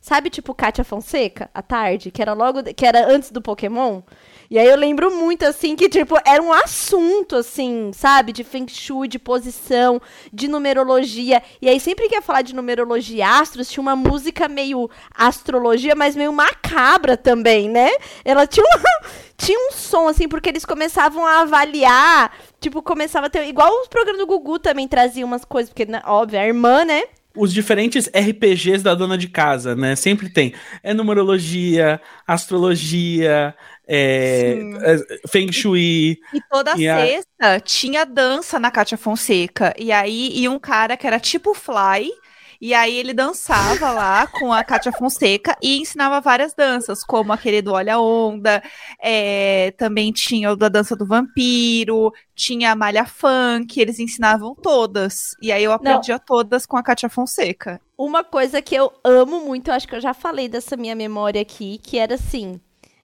Sabe, tipo, Kátia Fonseca, à tarde, que era logo. que era antes do Pokémon? E aí eu lembro muito, assim, que, tipo, era um assunto, assim, sabe? De Feng Shui, de posição, de numerologia. E aí, sempre que ia falar de numerologia e astros, tinha uma música meio astrologia, mas meio macabra também, né? Ela tinha um, [laughs] tinha um som, assim, porque eles começavam a avaliar, tipo, começava a ter. Igual os programas do Gugu também traziam umas coisas, porque, né, óbvio, a irmã, né? Os diferentes RPGs da dona de casa, né? Sempre tem. É numerologia, astrologia, é, é, Feng Shui. E toda E a- sexta tinha dança na Cátia Fonseca. E aí ia um cara que era tipo Fly. E aí ele dançava lá [laughs] com a Cátia Fonseca e ensinava várias danças, como aquele do Olha a Onda, é, também tinha o da dança do vampiro, tinha a malha funk, eles ensinavam todas. E aí eu aprendia todas com a Cátia Fonseca. Uma coisa que eu amo muito, eu acho que eu já falei dessa minha memória aqui, que era assim: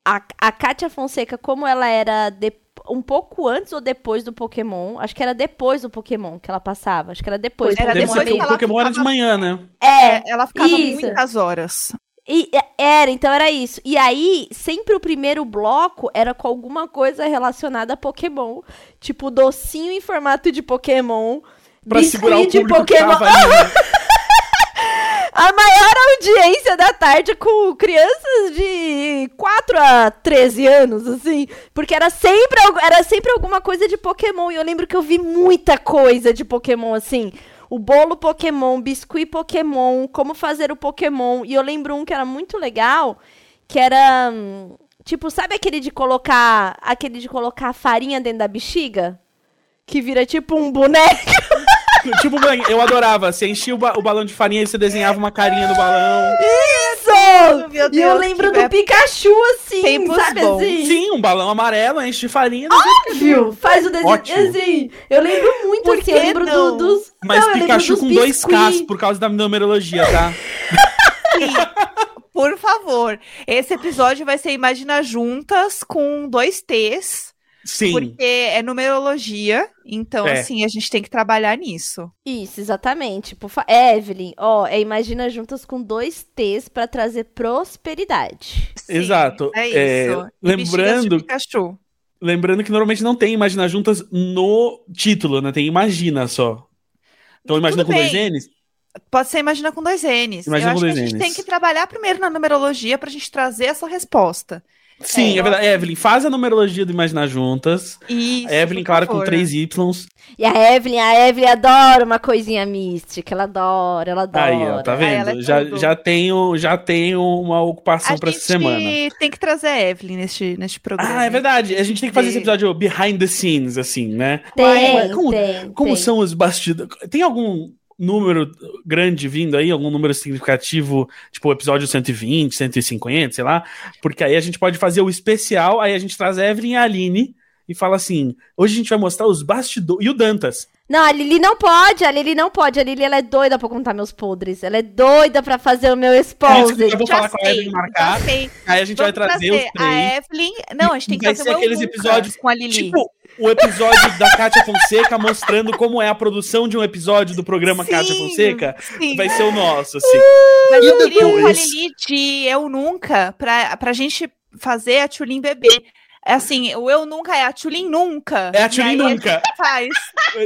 a, a Kátia Fonseca, como ela era de- um pouco antes ou depois do Pokémon, acho que era depois do Pokémon que ela passava, acho que era depois. Era Deve depois ser o Pokémon era de ficava- manhã, né? É, ela ficava isso. muitas horas. E é, era, então era isso. E aí, sempre o primeiro bloco era com alguma coisa relacionada a Pokémon. Tipo, docinho em formato de Pokémon. Pra biscuit segurar o de público que Pokémon. [laughs] A maior audiência da tarde com crianças de 4 a 13 anos, assim. Porque era sempre, era sempre alguma coisa de Pokémon. E eu lembro que eu vi muita coisa de Pokémon, assim. O bolo Pokémon, biscuit Pokémon, como fazer o Pokémon. E eu lembro um que era muito legal, que era. hum, Tipo, sabe aquele de colocar. Aquele de colocar farinha dentro da bexiga? Que vira tipo um boneco. [laughs] tipo, eu adorava. Você enchia o, ba- o balão de farinha e você desenhava uma carinha no balão. Isso! Meu e eu Deus, lembro do Pikachu assim, tempos sabe bons. assim? Sim, um balão amarelo, enche de farinha. Viu? Faz o desenho Ótimo. assim. Eu lembro muito Por assim, eu que lembro do- dos. Mas não, eu lembro Pikachu com dois. Ks por causa da numerologia, tá? Por favor, esse episódio vai ser Imagina Juntas com dois T's, Sim. porque é numerologia, então É. assim, a gente tem que trabalhar nisso. Isso, exatamente. Por fa... Evelyn, ó, é Imagina Juntas com dois T's pra trazer prosperidade. Sim, Exato. É É, isso. De lembrando-. Lembrando que normalmente não tem Imagina Juntas no título, né? Tem Imagina só. Então Imagina Tudo com dois bem. N's? Pode ser Imagina com dois N's. Imagina Eu com acho dois que a gente Ns. tem que trabalhar primeiro na numerologia pra gente trazer essa resposta. Sim, É, é, verdade. Evelyn, faz a numerologia do Imagina Juntas. Isso, A Evelyn, claro, com três Ys. E a Evelyn, a Evelyn adora uma coisinha mística. Ela adora, ela adora. Aí, ó, tá vendo? é já, tudo. já, tenho, já tenho uma ocupação A pra gente essa semana. tem que trazer a Evelyn neste, neste programa. Ah, é verdade. A gente tem que fazer esse episódio behind the scenes, assim, né? Tem, como- tem, Como tem. são os bastidores? Tem algum número grande vindo aí? Algum número significativo? Tipo, o episódio 120, 150, sei lá? Porque aí a gente pode fazer o especial, aí a gente traz a Evelyn e a Aline e fala assim: hoje a gente vai mostrar os bastidores. E o Dantas. Não, a Lili não pode, a Lili não pode. A Lili, ela é doida pra contar meus podres. Ela é doida pra fazer o meu que exposed. eu vou Já falar com a sei, Evelyn marcar. sei. Aí a gente vai Vamos trazer, os a três. Evelyn. Não, a gente tem que Vai fazer Eu aqueles episódios, com a Lili. Tipo, o episódio da Kátia Fonseca mostrando como é a produção de um episódio do programa Kátia Sim, Fonseca. sim. Vai ser o nosso, assim. Mas E eu queria um com a depois? Lili de Eu Nunca pra, pra gente fazer a Tulin bebê. É assim, o Eu Nunca é a Tulin Nunca. É a Tulin Nunca. gente Faz.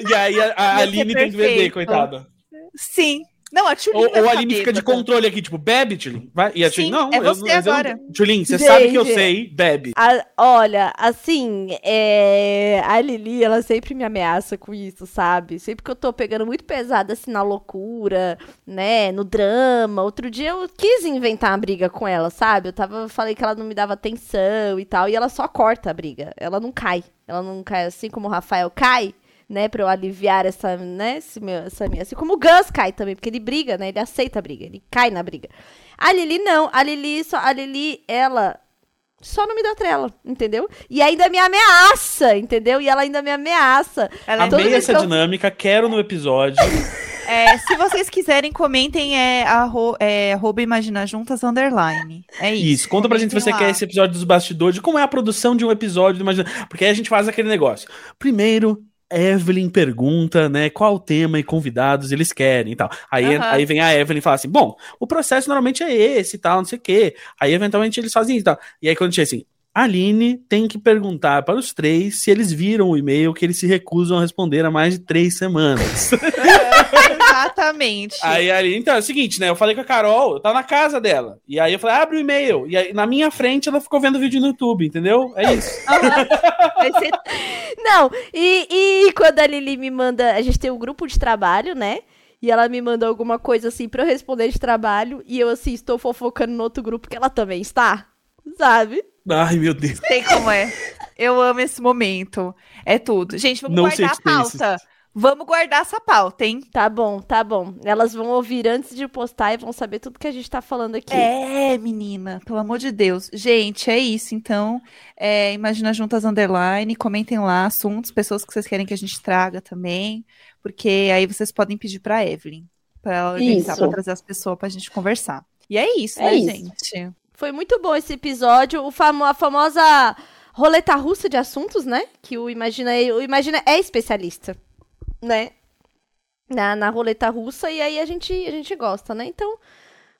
E aí a, a Aline tem que beber, coitada. Sim. Não, a Tulin Ou, ou a Aline fica de controle aqui, tipo, bebe, Tulin? Vai. E a Tulin, não. é eu- você eu- agora. Tulin, você Gente. sabe que eu sei, bebe. A- olha, assim, é, a Lili, ela sempre me ameaça com isso, sabe? Sempre que eu tô pegando muito pesado, assim, na loucura, né, no drama. Outro dia eu quis inventar uma briga com ela, sabe? Eu tava, falei que ela não me dava atenção e tal, e ela só corta a briga. Ela não cai. Ela não cai assim como o Rafael cai. Né, pra eu aliviar essa, né, esse meu, essa minha. Assim como o Gus cai também, porque ele briga, né? Ele aceita a briga, ele cai na briga. A Lili não, a Lili só, a Lili, ela só não me dá trela, entendeu? E ainda me ameaça, entendeu? E ela ainda me ameaça. Ela Amei essa eu- dinâmica, quero no episódio. [laughs] É, se vocês quiserem, comentem é, arro, é, arroba Imagina Juntas underline. É isso. Isso, conta pra gente se você Comentem quer lá. esse episódio dos bastidores, como é a produção de um episódio do Imagina. Porque aí a gente faz aquele negócio. Primeiro, Evelyn pergunta, né, qual tema e convidados eles querem e tal. Aí, Aham. aí vem a Evelyn e fala assim: bom, o processo normalmente é esse e tal, não sei o quê. Aí, eventualmente, eles fazem isso e tal. E aí, quando tinha assim. A Aline tem que perguntar para os três se eles viram o e-mail que eles se recusam a responder há mais de três semanas. [laughs] Exatamente. Aí a Aline, então, é o seguinte, né? Eu falei com a Carol, eu tava na casa dela. E aí eu falei, abre o e-mail. E aí, na minha frente, ela ficou vendo vídeo no YouTube, entendeu? É isso. [laughs] Vai ser Não, e, e quando a Lili me manda. A gente tem um grupo de trabalho, né? E ela me manda alguma coisa assim pra eu responder de trabalho. E eu, assim, estou fofocando no outro grupo que ela também está. Sabe? Ai, meu Deus. Sei como é. Eu amo esse momento. É tudo. Gente, vamos Não guardar a pauta. Vamos guardar essa pauta, hein? Tá bom, tá bom. Elas vão ouvir antes de postar e vão saber tudo que a gente tá falando aqui. É, menina, pelo amor de Deus. Gente, é isso. Então, é, Imagina Juntas Underline, comentem lá assuntos, pessoas que vocês querem que a gente traga também, porque aí vocês podem pedir pra Evelyn, pra ela organizar, Isso. pra trazer as pessoas pra gente conversar. E é isso, É né, isso. gente? Foi muito bom esse episódio. O famo a famosa roleta russa de assuntos, né? Que o Imagina, o Imagina é especialista, né? Na, na roleta russa. E aí a gente, a gente gosta, né? Então,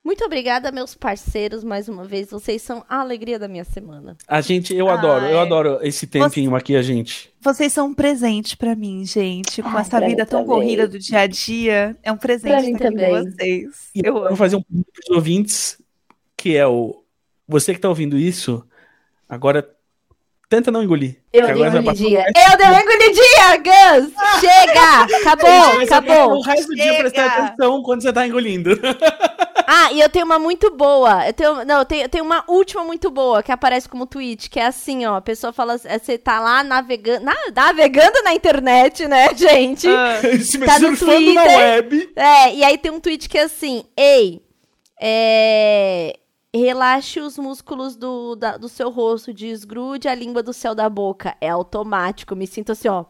muito obrigada, meus parceiros, mais uma vez. Vocês são a alegria da minha semana. A gente, eu Ah, adoro, eu adoro esse tempinho aqui, a gente. Vocês são um presente pra mim, gente. Com Ai, essa vida tão também. corrida do dia a dia, é um presente Pra mim estar aqui com também. vocês. E Eu eu vou amo. fazer um pedido pros ouvintes, que é o. Você que tá ouvindo isso, agora tenta não engolir. Eu dei uma engolidinha. Eu dei uma engolidinha, Gus! Chega! Acabou, passar acabou. O resto do dia prestar atenção quando você tá engolindo. [laughs] Ah, e eu tenho uma muito boa. Eu tenho, não, eu tenho, eu tenho uma última muito boa que aparece como tweet, que é assim, ó. A pessoa fala, é, você tá lá navegando, na- navegando na internet, né, [laughs] gente? Ah, Se Tá no surfando na Twitter. web. É, e aí tem um tweet que é assim, ei, é, relaxe os músculos do, da- do seu rosto, desgrude a língua do céu da boca. É automático, me sinto assim, ó.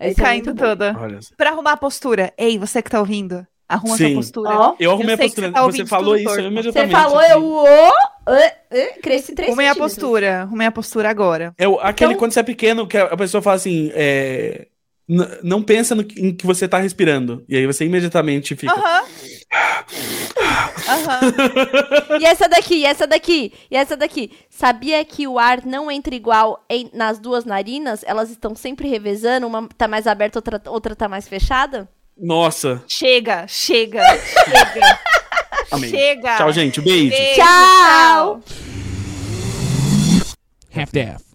Esse é caindo toda. Olha. Pra arrumar a postura. Ei, você que tá ouvindo, arruma Sim. essa postura. Ó, Eu arrumei Eu a postura. você tá Você, falou tudo isso Você falou, eu ô, ê, ê, cresci três Arrumei a postura, arrumei a postura agora. É aquele Então- quando você é pequeno, que a pessoa fala assim, é, n- não pensa no que- em que você tá respirando. E aí você imediatamente fica. Aham. Aham. E essa daqui, e essa daqui, e essa daqui. Sabia que o ar não entra igual em- nas duas narinas? Elas estão sempre revezando, uma tá mais aberta, outra, outra tá mais fechada? Nossa. Chega, chega, chega. [laughs] Amém. Chega. Tchau, gente. Beijo. Beijo, Tchau. tchau. half-daff.